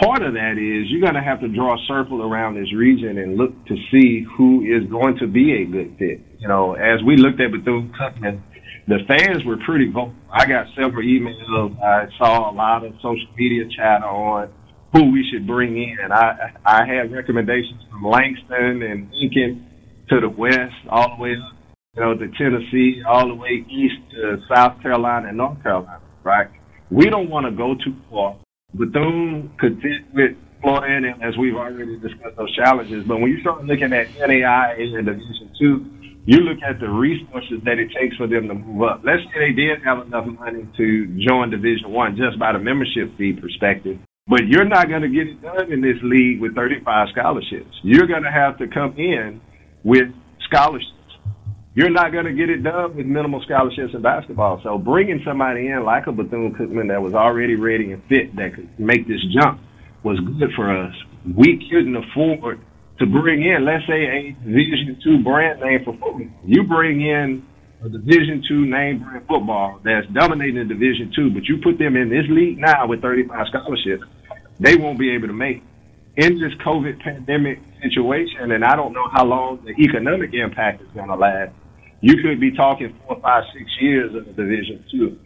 part of that is you're going to have to draw a circle around this region and look to see who is going to be a good fit. You know, as we looked at Bethune Cookman, the fans were pretty vocal. I got several emails. I saw a lot of social media chatter on who we should bring in. I I had recommendations from Langston and Lincoln to the west, all the way up you know, to Tennessee, all the way east to South Carolina and North Carolina, right? We don't want to go too far. Bethune could fit with Florida and as we've already discussed those challenges. But when you start looking at NAIA and Division Two, you look at the resources that it takes for them to move up. Let's say they did have enough money to join Division One just by the membership fee perspective. But you're not going to get it done in this league with 35 scholarships. You're going to have to come in with scholarships you're not going to get it done with minimal scholarships in basketball. So bringing somebody in like a Bethune Cookman that was already ready and fit that could make this jump was good for us. We couldn't afford to bring in, let's say, a Division two brand name for football. You bring in a Division two name brand football that's dominating the Division two, but you put them in this league now with 35 scholarships, they won't be able to make. In this COVID pandemic situation, and I don't know how long the economic impact is going to last you could be talking four, five, six years of the Division two.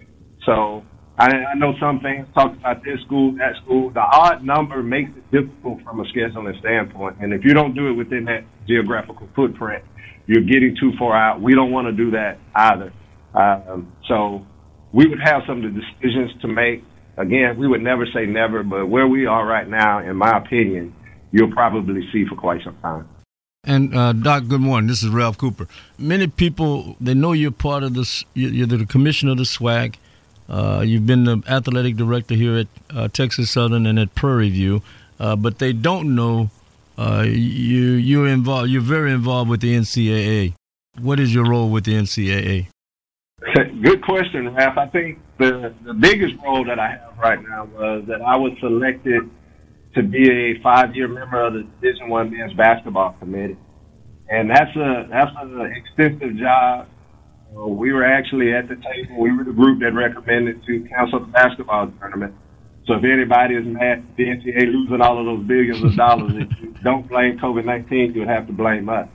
So I, I know some fans talk about this school, that school. The odd number makes it difficult from a scheduling standpoint, and if you don't do it within that geographical footprint, you're getting too far out. We don't want to do that either. Um, so we would have some of the decisions to make. Again, we would never say never, but where we are right now, in my opinion, you'll probably see for quite some time. And uh, Doc, good morning. This is Ralph Cooper. Many people they know you're part of this. You're the commissioner of the SWAC. Uh, you've been the athletic director here at uh, Texas Southern and at Prairie View, uh, but they don't know uh, you. You're involved. You're very involved with the NCAA. What is your role with the NCAA? Good question, Ralph. I think the the biggest role that I have right now was that I was selected to be a five year member of the Division One men's basketball committee, and that's a that's an extensive job. Uh, we were actually at the table. We were the group that recommended to cancel the basketball tournament. So if anybody is mad at the NCAA losing all of those billions of dollars, if you don't blame COVID nineteen, you would have to blame us.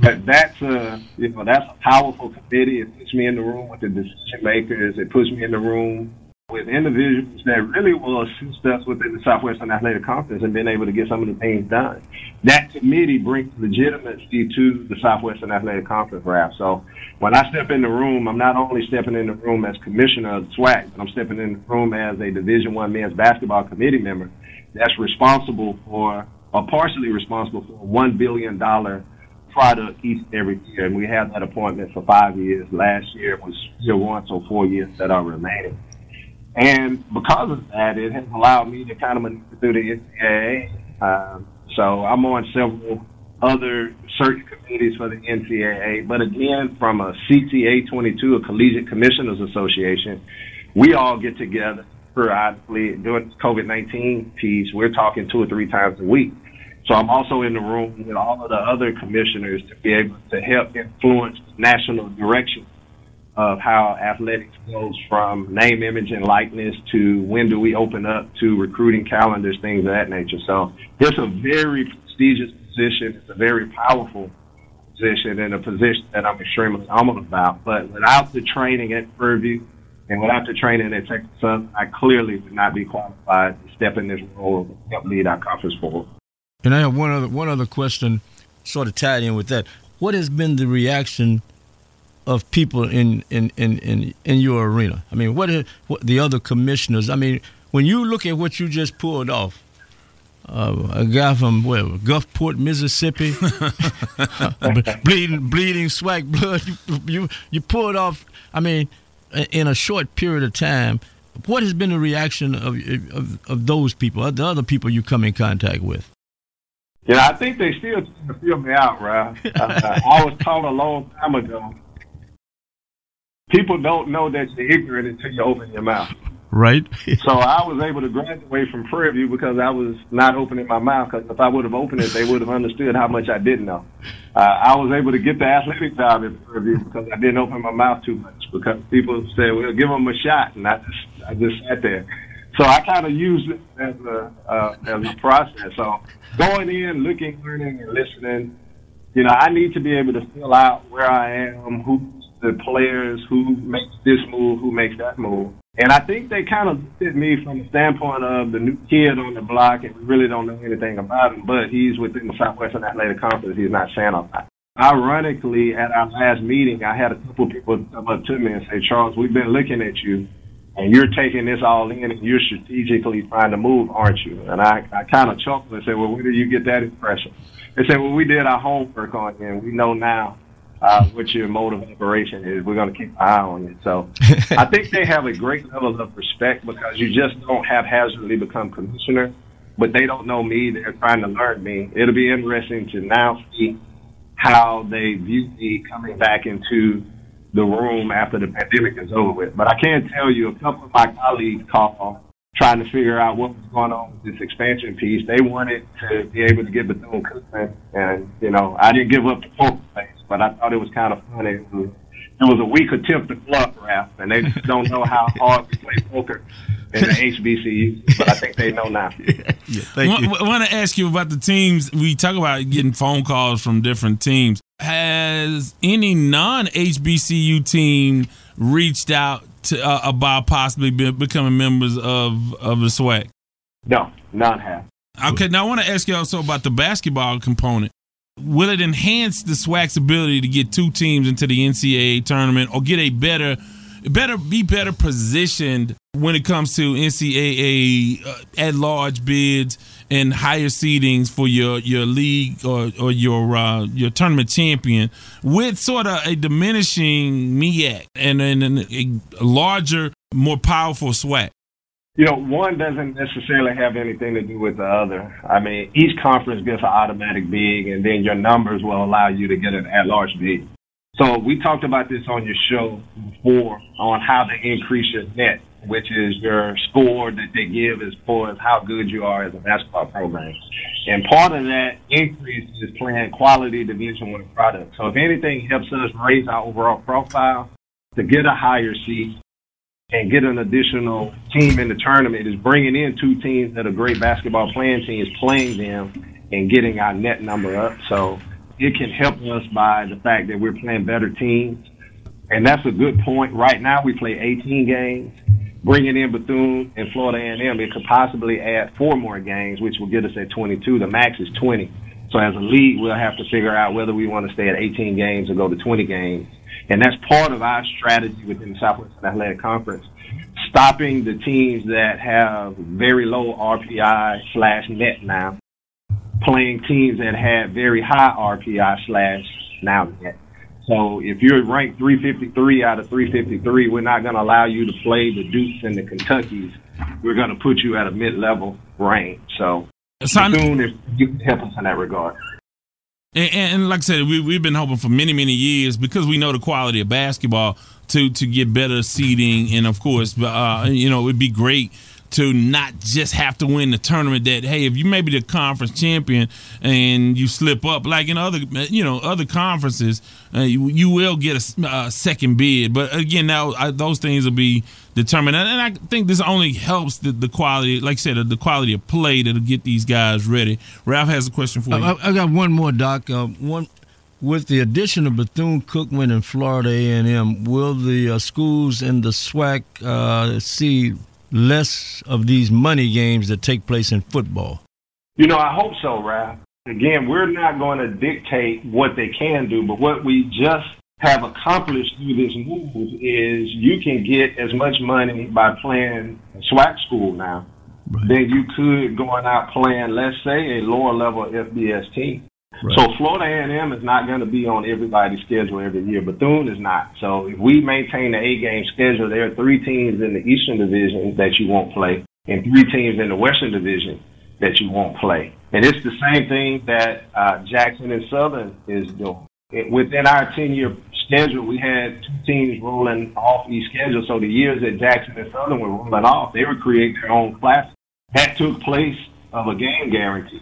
but that's a you know that's a powerful committee. It puts me in the room with the decision makers. It puts me in the room with individuals that really will assist us within the Southwestern Athletic Conference and being able to get some of the things done. That committee brings legitimacy to the Southwestern Athletic Conference, Ralph. So when I step in the room, I'm not only stepping in the room as commissioner of SWAC, but I'm stepping in the room as a Division One men's basketball committee member that's responsible for, or partially responsible for, one billion dollar product each every year. And we have that appointment for five years. Last year was year one, so four years that are remaining. And because of that, it has allowed me to kind of maneuver through the NCAA. Um, so I'm on several other search committees for the NCAA. But again, from a CTA 22, a Collegiate Commissioners Association, we all get together periodically during the COVID-19 piece. We're talking two or three times a week. So I'm also in the room with all of the other commissioners to be able to help influence national direction of how athletics goes from name, image, and likeness to when do we open up to recruiting calendars, things of that nature. So it's a very prestigious position. It's a very powerful position and a position that I'm extremely humbled about. But without the training at Prairie View and without the training at Texas Southern, I clearly would not be qualified to step in this role and help lead our conference forward. And I have one other one other question, sort of tied in with that. What has been the reaction of people in in, in, in, in your arena? I mean, what, are, what the other commissioners? I mean, when you look at what you just pulled off, uh, a guy from where Gulfport, Mississippi, bleeding bleeding SWAC blood. You, you you pulled off. I mean, in a short period of time. What has been the reaction of of, of those people, the other people you come in contact with? Yeah, I think they still trying to feel me out, Ralph. uh, I was taught a long time ago. People don't know that you're ignorant until you open your mouth. Right. so I was able to graduate from Prairie View because I was not opening my mouth. Because if I would have opened it, they would have understood how much I didn't know. Uh, I was able to get the athletic job at Prairie View because I didn't open my mouth too much. Because people said, "Well, give them a shot," and I just, I just sat there. So I kind of used it as a uh, as a process. So going in, looking, learning, and listening. You know, I need to be able to fill out where I am, who the players, who makes this move, who makes that move. And I think they kind of looked at me from the standpoint of the new kid on the block, and we really don't know anything about him, but he's within the Southwestern Athletic Conference. He's not saying a lot. Ironically, at our last meeting, I had a couple people come up to me and say, Charles, we've been looking at you, and you're taking this all in, and you're strategically trying to move, aren't you? And I, I kind of chuckled and said, well, where did you get that impression? They said, well, we did our homework on you, and we know now uh, what your mode of operation is. We're going to keep an eye on it. So I think they have a great level of respect because you just don't haphazardly become commissioner, but they don't know me. They're trying to learn me. It'll be interesting to now see how they view me coming back into the room after the pandemic is over with. But I can tell you a couple of my colleagues called trying to figure out what was going on with this expansion piece. They wanted to be able to get Bethune-Cookman, and you know, I didn't give up the poker face, but I thought it was kind of funny. It was, it was a weak attempt to bluff, Ralph, and they just don't know how hard we play poker in the HBCU, but I think they know now. yeah, thank you. I want to ask you about the teams. We talk about getting phone calls from different teams. Has any non HBCU team reached out to, uh, about possibly be, becoming members of of the SWAC? No, none have. Okay, now I want to ask you also about the basketball component. Will it enhance the SWAC's ability to get two teams into the NCAA tournament or get a better better be better positioned when it comes to NCAA uh, at large bids and higher seedings for your your league or or your uh, your tournament champion with sort of a diminishing MEAC and, and, and a larger, more powerful SWAC? You know, one doesn't necessarily have anything to do with the other. I mean, each conference gets an automatic bid, and then your numbers will allow you to get an at-large bid. So we talked about this on your show before on how to increase your net which is your score that they give as far as how good you are as a basketball program. And part of that increase is playing quality Division One products. So if anything helps us raise our overall profile to get a higher seed and get an additional team in the tournament is bringing in two teams that are great basketball playing teams, playing them and getting our net number up. So it can help us by the fact that we're playing better teams. And that's a good point. Right now we play 18 games bringing in Bethune and Florida A&M, it could possibly add four more games, which will get us at 22. The max is 20. So as a league, we'll have to figure out whether we want to stay at 18 games or go to 20 games. And that's part of our strategy within the Southwestern Athletic Conference, stopping the teams that have very low RPI slash net now, playing teams that have very high RPI slash now net. So if you're ranked 353 out of 353, we're not going to allow you to play the Dukes and the Kentuckies. We're going to put you at a mid-level range. So soon if you can help us in that regard. And, and, like I said, we, we've been hoping for many, many years because we know the quality of basketball to to get better seating, and of course, uh, you know, it'd be great to not just have to win the tournament that hey if you may be the conference champion and you slip up like in other you know other conferences uh, you, you, will get a, a, second bid. But again now I, those things will be determined. And, i think this only helps the, the quality like i said the quality of play that'll get these guys ready. Ralph has a question for you. I, I got one more doc. Uh, one with the addition of Bethune Cookman and Florida A&M, will the uh, schools in the SWAC uh, see less of these money games that take place in football? You know, I hope so, Ralph. Again, we're not going to dictate what they can do, but what we just have accomplished through this move is you can get as much money by playing SWAC school now right. than you could going out playing, let's say, a lower level FBS team. So Florida A&M is not going to be on everybody's schedule every year. Bethune is not. So if we maintain the eight game schedule, there are three teams in the Eastern Division that you won't play, and three teams in the Western Division that you won't play. And it's the same thing that uh, Jackson and Southern is doing. It, within our 10 year schedule, we had two teams rolling off each schedule. So the years that Jackson and Southern were rolling off, they would create their own class. That took place of a game guarantee.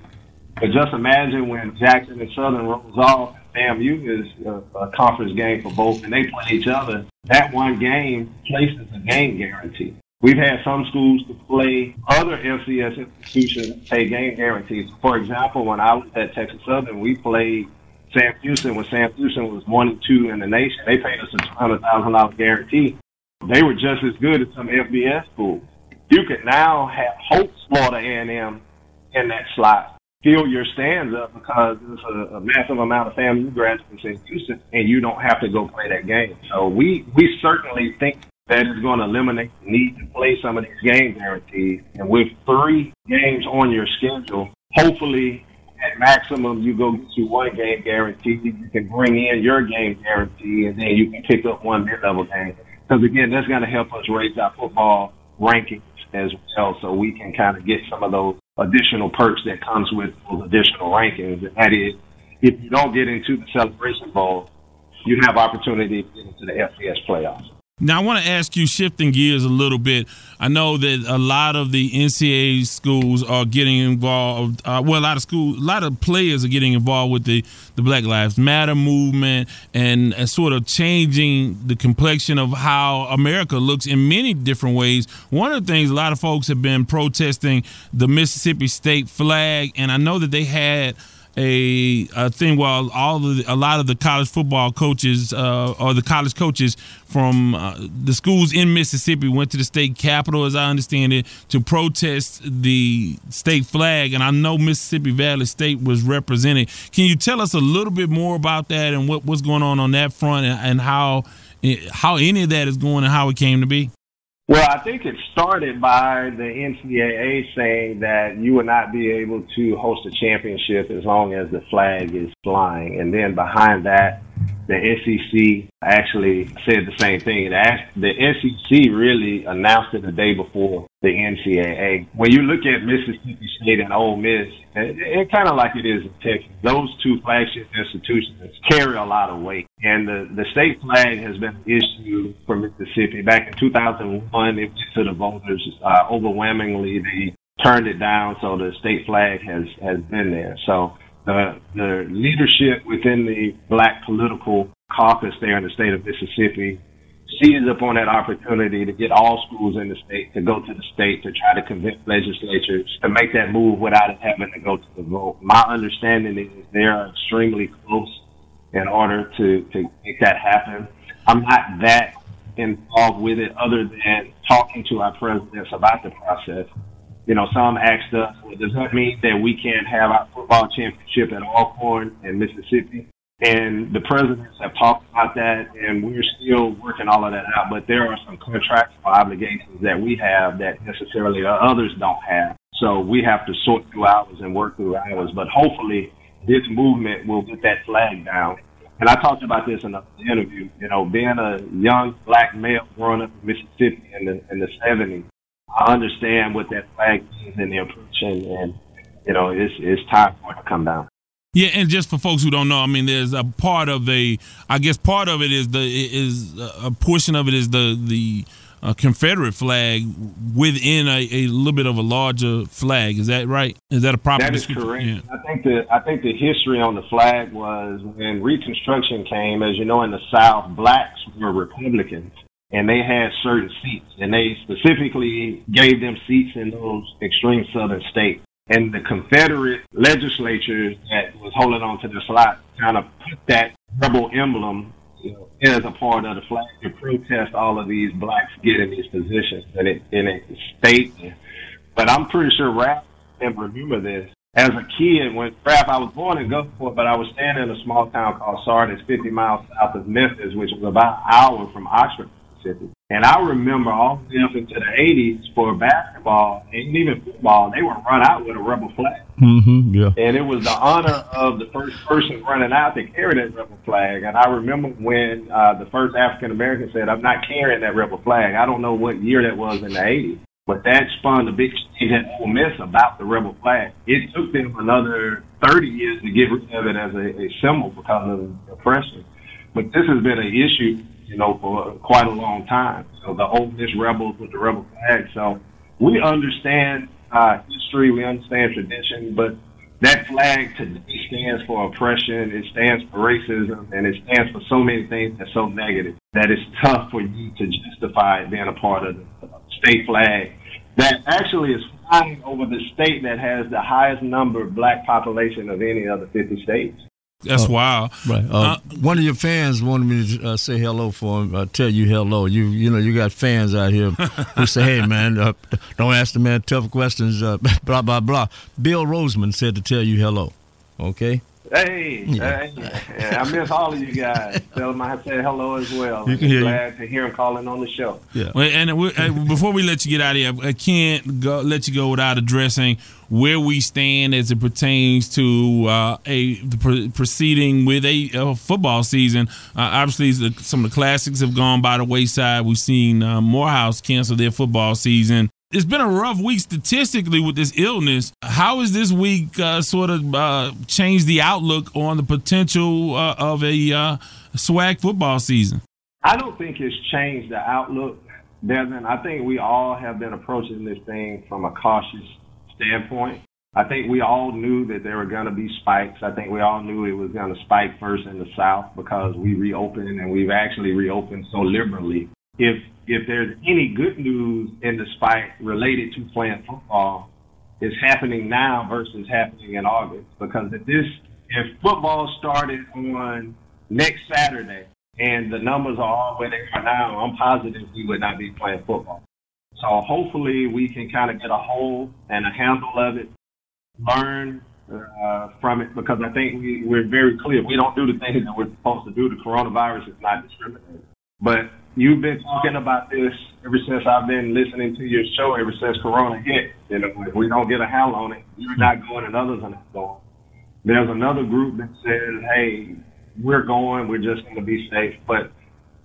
But just imagine when Jackson and Southern rolls off, FAMU is a, a conference game for both, and they play each other. That one game places a game guarantee. We've had some schools to play other FCS institutions pay game guarantees. For example, when I was at Texas Southern, we played Sam Houston when Sam Houston was one and two in the nation. They paid us a two hundred thousand dollar guarantee. They were just as good as some FBS schools. You could now have hope Florida A and M in that slot fill your stands up because there's a, a massive amount of FAMU graduates in St. Houston, and you don't have to go play that game. So we we certainly think that is going to eliminate the need to play some of these game guarantees. And with three games on your schedule, hopefully at maximum you go get you one game guarantee. You can bring in your game guarantee, and then you can pick up one mid-level game. Because again, that's going to help us raise our football rankings as well, so we can kind of get some of those additional perks that comes with those additional rankings. And that is, if you don't get into the Celebration Bowl, you have opportunity to get into the FCS playoffs. Now, I want to ask you, shifting gears a little bit. I know that a lot of the NCAA schools are getting involved. Uh, well, a lot of schools, a lot of players are getting involved with the, the Black Lives Matter movement and, and sort of changing the complexion of how America looks in many different ways. One of the things a lot of folks have been protesting the Mississippi state flag, and I know that they had – a, a thing while all the, a lot of the college football coaches uh, or the college coaches from uh, the schools in Mississippi went to the state capitol, as I understand it, to protest the state flag. And I know Mississippi Valley State was represented. Can you tell us a little bit more about that and what, what's going on on that front and, and how how any of that is going and how it came to be? Well, I think it started by the NCAA saying that you would not be able to host a championship as long as the flag is flying. And then behind that, the SEC actually said the same thing. The SEC really announced it the day before the NCAA. When you look at Mississippi State and Ole Miss, it, it kind of like it is in Texas. Those two flagship institutions carry a lot of weight, and the the state flag has been issued for Mississippi back in 2001. It went to the voters uh, overwhelmingly. They turned it down, so the state flag has has been there. So the the leadership within the black political caucus there in the state of Mississippi seized upon that opportunity to get all schools in the state to go to the state to try to convince legislatures to make that move without it having to go to the vote. My understanding is they are extremely close in order to, to make that happen. I'm not that involved with it other than talking to our presidents about the process. You know, some asked us, well, does that mean that we can't have our football championship at Alcorn in Mississippi? And the presidents have talked about that, and we're still working all of that out. But there are some contractual obligations that we have that necessarily others don't have. So we have to sort through ours and work through ours. But hopefully, this movement will get that flag down. And I talked about this in the interview. You know, being a young black male growing up in Mississippi in the in the '70s, I understand what that flag means and the oppression, and you know, it's it's time for it to come down. Yeah, and just for folks who don't know, I mean, there's a part of a, I guess part of it is the is a portion of it is the the uh, Confederate flag within a, a little bit of a larger flag. Is that right? Is that a proper? That is correct. Yeah. I think the I think the history on the flag was when Reconstruction came. As you know, in the South, blacks were Republicans, and they had certain seats, and they specifically gave them seats in those extreme Southern states and the Confederate legislature that was holding on to the slot kind of put that rebel emblem you know, as a part of the flag to protest all of these blacks getting these positions and it and it there. But I'm pretty sure Ralph can remember this. As a kid, when Ralph, I was born in Gulfport, but I was staying in a small town called Sardis, 50 miles south of Memphis, which was about an hour from Oxford, Mississippi. And I remember all the way up into the 80s for basketball and even football, they would run out with a rebel flag. Mm-hmm, yeah. And it was the honor of the first person running out to carry that rebel flag. And I remember when uh, the first African American said, I'm not carrying that rebel flag. I don't know what year that was in the 80s. But that spun the big change at Ole Miss about the rebel flag. It took them another 30 years to get rid of it as a, a symbol because of oppression. But this has been an issue you know, for quite a long time. So the Ole Miss Rebels with the rebel flag. So we understand uh, history, we understand tradition, but that flag today stands for oppression, it stands for racism, and it stands for so many things that's so negative that it's tough for you to justify being a part of the state flag that actually is flying over the state that has the highest number of black population of any other 50 states. That's uh, wild. Right. Uh, uh, one of your fans wanted me to uh, say hello for him. Uh, tell you hello. You you know you got fans out here who say, "Hey man, uh, don't ask the man tough questions." blah blah blah. Bill Roseman said to tell you hello. Okay. Hey, yeah. hey, I miss all of you guys. Tell them I said hello as well. You can hear glad you. to hear him calling on the show. Yeah. Well, and we, uh, before we let you get out of here, I can't go, let you go without addressing where we stand as it pertains to uh, a the proceeding with a, a football season. Uh, obviously, some of the classics have gone by the wayside. We've seen uh, Morehouse cancel their football season it's been a rough week statistically with this illness. How has this week uh, sort of uh, changed the outlook on the potential uh, of a uh, SWAC football season? I don't think it's changed the outlook, Devin. I think we all have been approaching this thing from a cautious standpoint. I think we all knew that there were going to be spikes. I think we all knew it was going to spike first in the South because we reopened and we've actually reopened so liberally. If if there's any good news in the spike related to playing football, it's happening now versus happening in August. Because if this, if football started on next Saturday and the numbers are all where they are now, I'm positive we would not be playing football. So hopefully we can kind of get a hold and a handle of it, learn uh, from it, because I think we, we're very clear. We don't do the things that we're supposed to do. The coronavirus is not discriminating. But you've been talking about this ever since I've been listening to your show, ever since Corona hit. You know, if we don't get a handle on it, you're not going and others are not going. There's another group that says, hey, we're going, we're just going to be safe. But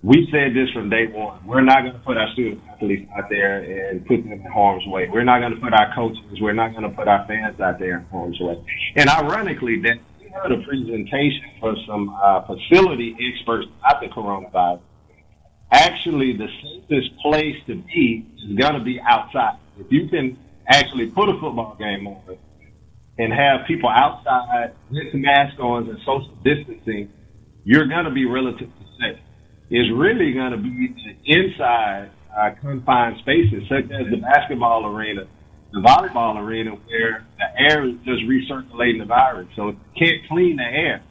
we said this from day one. We're not going to put our student athletes out there and put them in harm's way. We're not going to put our coaches, we're not going to put our fans out there in harm's way. And ironically, that we heard a presentation for some uh, facility experts about the coronavirus. Actually, the safest place to be is going to be outside. If you can actually put a football game on and have people outside with masks on and social distancing, you're going to be relatively safe It's really going to be the inside uh, confined spaces, such as the basketball arena, the volleyball arena, where the air is just recirculating the virus. So you can't clean the air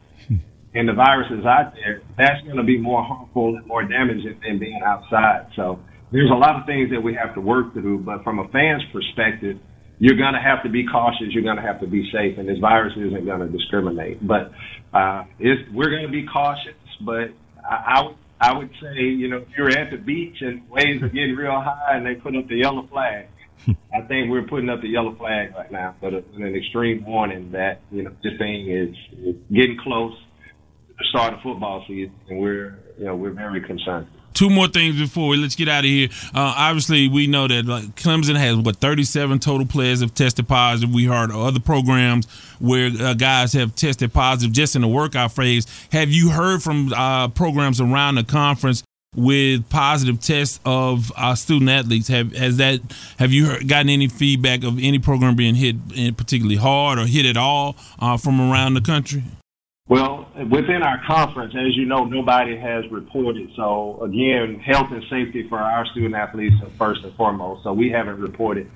and the virus is out there, that's going to be more harmful and more damaging than being outside. So there's a lot of things that we have to work through. But from a fan's perspective, you're going to have to be cautious. You're going to have to be safe, and this virus isn't going to discriminate. But uh, it's, we're going to be cautious. But I, I would I would say, you know, if you're at the beach and waves are getting real high and they put up the yellow flag, I think we're putting up the yellow flag right now for the, an extreme warning that, you know, this thing is, is getting close start of football season and we're, you know, we're very concerned two more things before we let's get out of here. Uh, obviously, we know that like Clemson has what 37 total players have tested positive. We heard other programs where uh, guys have tested positive just in the workout phase. Have you heard from uh, programs around the conference with positive tests of uh, student athletes? Have has that have you heard, gotten any feedback of any program being hit particularly hard or hit at all uh, from around the country? Well, within our conference, as you know, nobody has reported. So again, health and safety for our student athletes are first and foremost. So we haven't reported.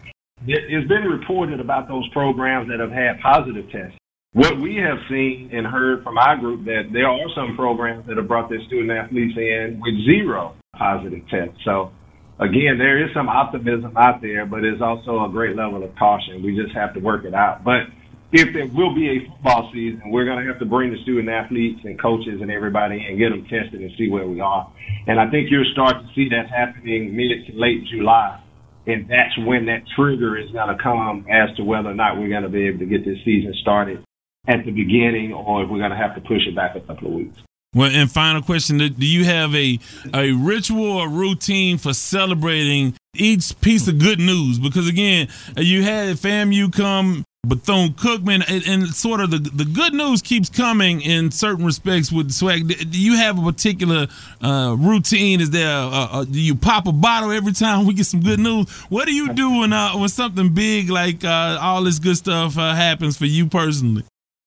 It's been reported about those programs that have had positive tests. What we have seen and heard from our group that there are some programs that have brought their student athletes in with zero positive tests. So again, there is some optimism out there, but there's also a great level of caution. We just have to work it out. But if there will be a football season, we're going to have to bring the student athletes and coaches and everybody and get them tested and see where we are. And I think you'll start to see that happening mid to late July. And that's when that trigger is going to come as to whether or not we're going to be able to get this season started at the beginning or if we're going to have to push it back a couple of weeks. Well, and final question: Do you have a a ritual or routine for celebrating each piece of good news? Because again, you had FAMU come Bethune Cookman, and, and, sort of the the good news keeps coming in certain respects with SWAC. Do you have a particular uh, routine? Is there? A, a, do you pop a bottle every time we get some good news? What do you do when uh, when something big like uh, all this good stuff uh, happens for you personally?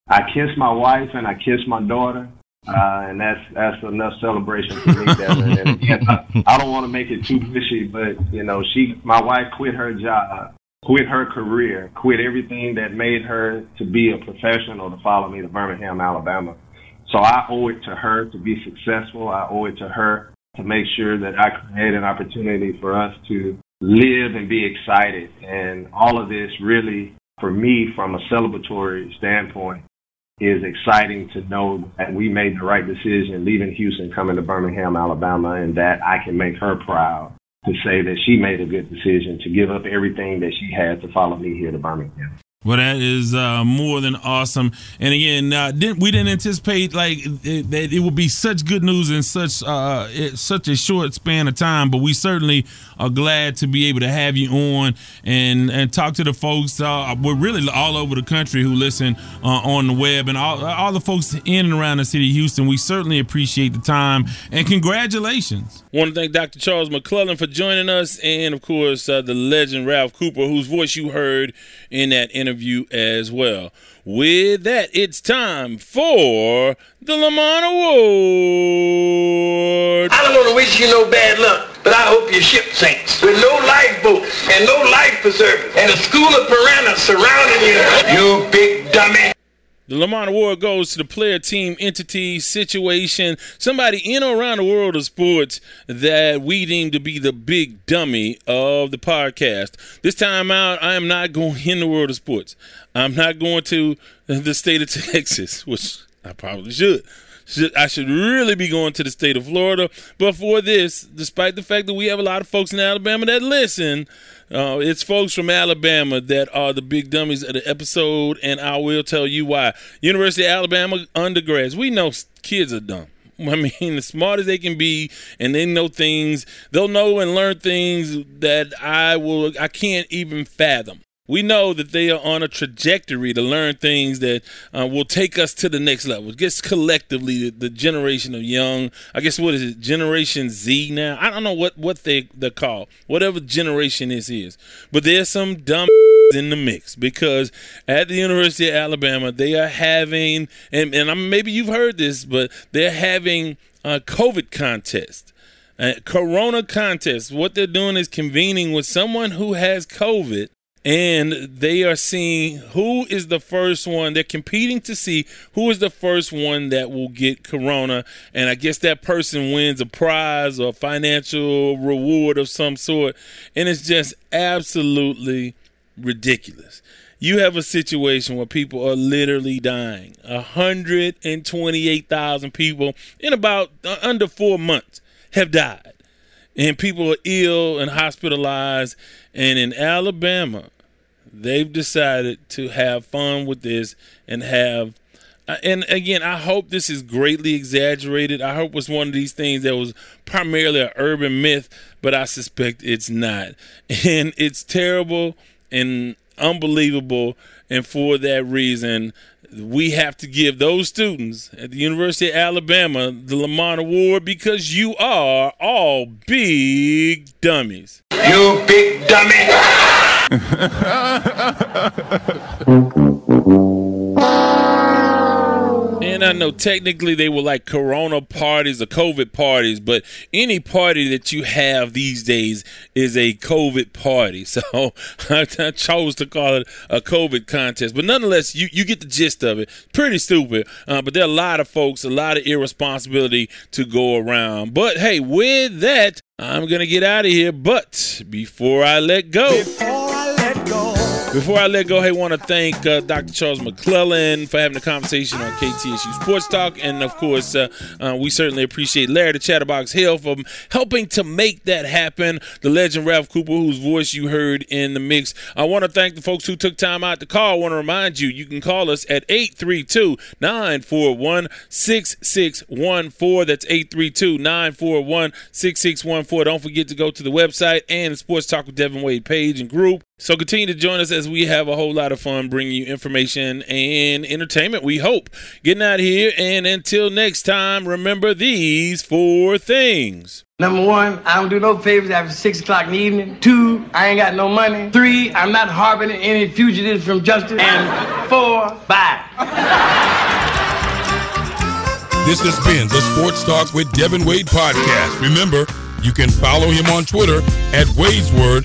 I kiss my wife and I kiss my daughter. Uh, and that's that's enough celebration for me. And again, I, I don't want to make it too fishy, but you know, she, my wife, quit her job quit her career, quit everything that made her to be a professional to follow me to Birmingham, Alabama. So I owe it to her to be successful. I owe it to her to make sure that I create an opportunity for us to live and be excited. And all of this really, for me, from a celebratory standpoint, is exciting to know that we made the right decision leaving Houston, coming to Birmingham, Alabama, and that I can make her proud to say that she made a good decision to give up everything that she had to follow me here to Birmingham. Well, that is uh, more than awesome. And again, uh, didn't, we didn't anticipate like it, that it would be such good news in such uh, it, such a short span of time. But we certainly are glad to be able to have you on and and talk to the folks. Uh, we're really all over the country who listen uh, on the web and all all the folks in and around the city of Houston. We certainly appreciate the time and congratulations. I Want to thank Dr. Charles McClelland for joining us, and of course uh, the legend Ralph Cooper, whose voice you heard in that interview interview as well. With that, it's time for the Lamont Award. I don't want to wish you no bad luck, but I hope your ship sinks with no lifeboats and no life preservers and a school of piranhas surrounding you. You big dummy. The Lamont Award goes to the player, team, entity, situation, somebody in or around the world of sports that we deem to be the big dummy of the podcast. This time out, I am not going in the world of sports. I'm not going to the state of Texas, which I probably should. Should, I should really be going to the state of Florida. But for this, despite the fact that we have a lot of folks in Alabama that listen, uh, it's folks from Alabama that are the big dummies of the episode, and I will tell you why. University of Alabama undergrads, we know kids are dumb. I mean, as smart as they can be, and they know things. They'll know and learn things that I will. I can't even fathom. We know that they are on a trajectory to learn things that uh, will take us to the next level. Just collectively, the, the, generation of young, I guess what is it, Generation Z now? I don't know what what they they call whatever generation this is, but there's some dumb in the mix because at the University of Alabama they are having, and and maybe you've heard this, but they're having a COVID contest. A corona contest. What they're doing is convening with someone who has COVID and they are seeing who is the first one. They're competing to see who is the first one that will get corona, and I guess that person wins a prize or financial reward of some sort, and it's just absolutely ridiculous. You have a situation where people are literally dying. 128,000 people in about uh, under four months have died. And people are ill and hospitalized. And in Alabama, they've decided to have fun with this and have and again, I hope this is greatly exaggerated. I hope it's one of these things that was primarily an urban myth, but I suspect it's not. And it's terrible and unbelievable. And for that reason, we have to give those students at the University of Alabama the Lamont Award because you are all big dummies. You big dummy! And I know technically they were like Corona parties or COVID parties, but any party that you have these days is a COVID party. So I, chose to call it a COVID contest. But nonetheless, you, you get the gist of it. Pretty stupid, uh, but there are a lot of folks, a lot of irresponsibility to go around. But hey, with that, I'm going to get out of here. But before I let go. Before I let go, hey, want to thank uh, Dr. Charles McClelland for having the conversation on KTSU Sports Talk. And of course, uh, uh, we certainly appreciate Larry the Chatterbox Hill for helping to make that happen. The legend Ralph Cooper, whose voice you heard in the mix. I want to thank the folks who took time out to call. I want to remind you, you can call us at 832 941 6614. That's 832 941 6614. Don't forget to go to the website and the Sports Talk with Devin Wade page and group. So continue to join us as we have a whole lot of fun bringing you information and entertainment, we hope. Getting out of here, and until next time, remember these four things. Number one, I don't do no favors after 6 o'clock in the evening. Two, I ain't got no money. Three, I'm not harboring any fugitives from justice. And four, bye. This has been the Sports Talk with Devin Wade podcast. Remember, you can follow him on Twitter at Wade's Word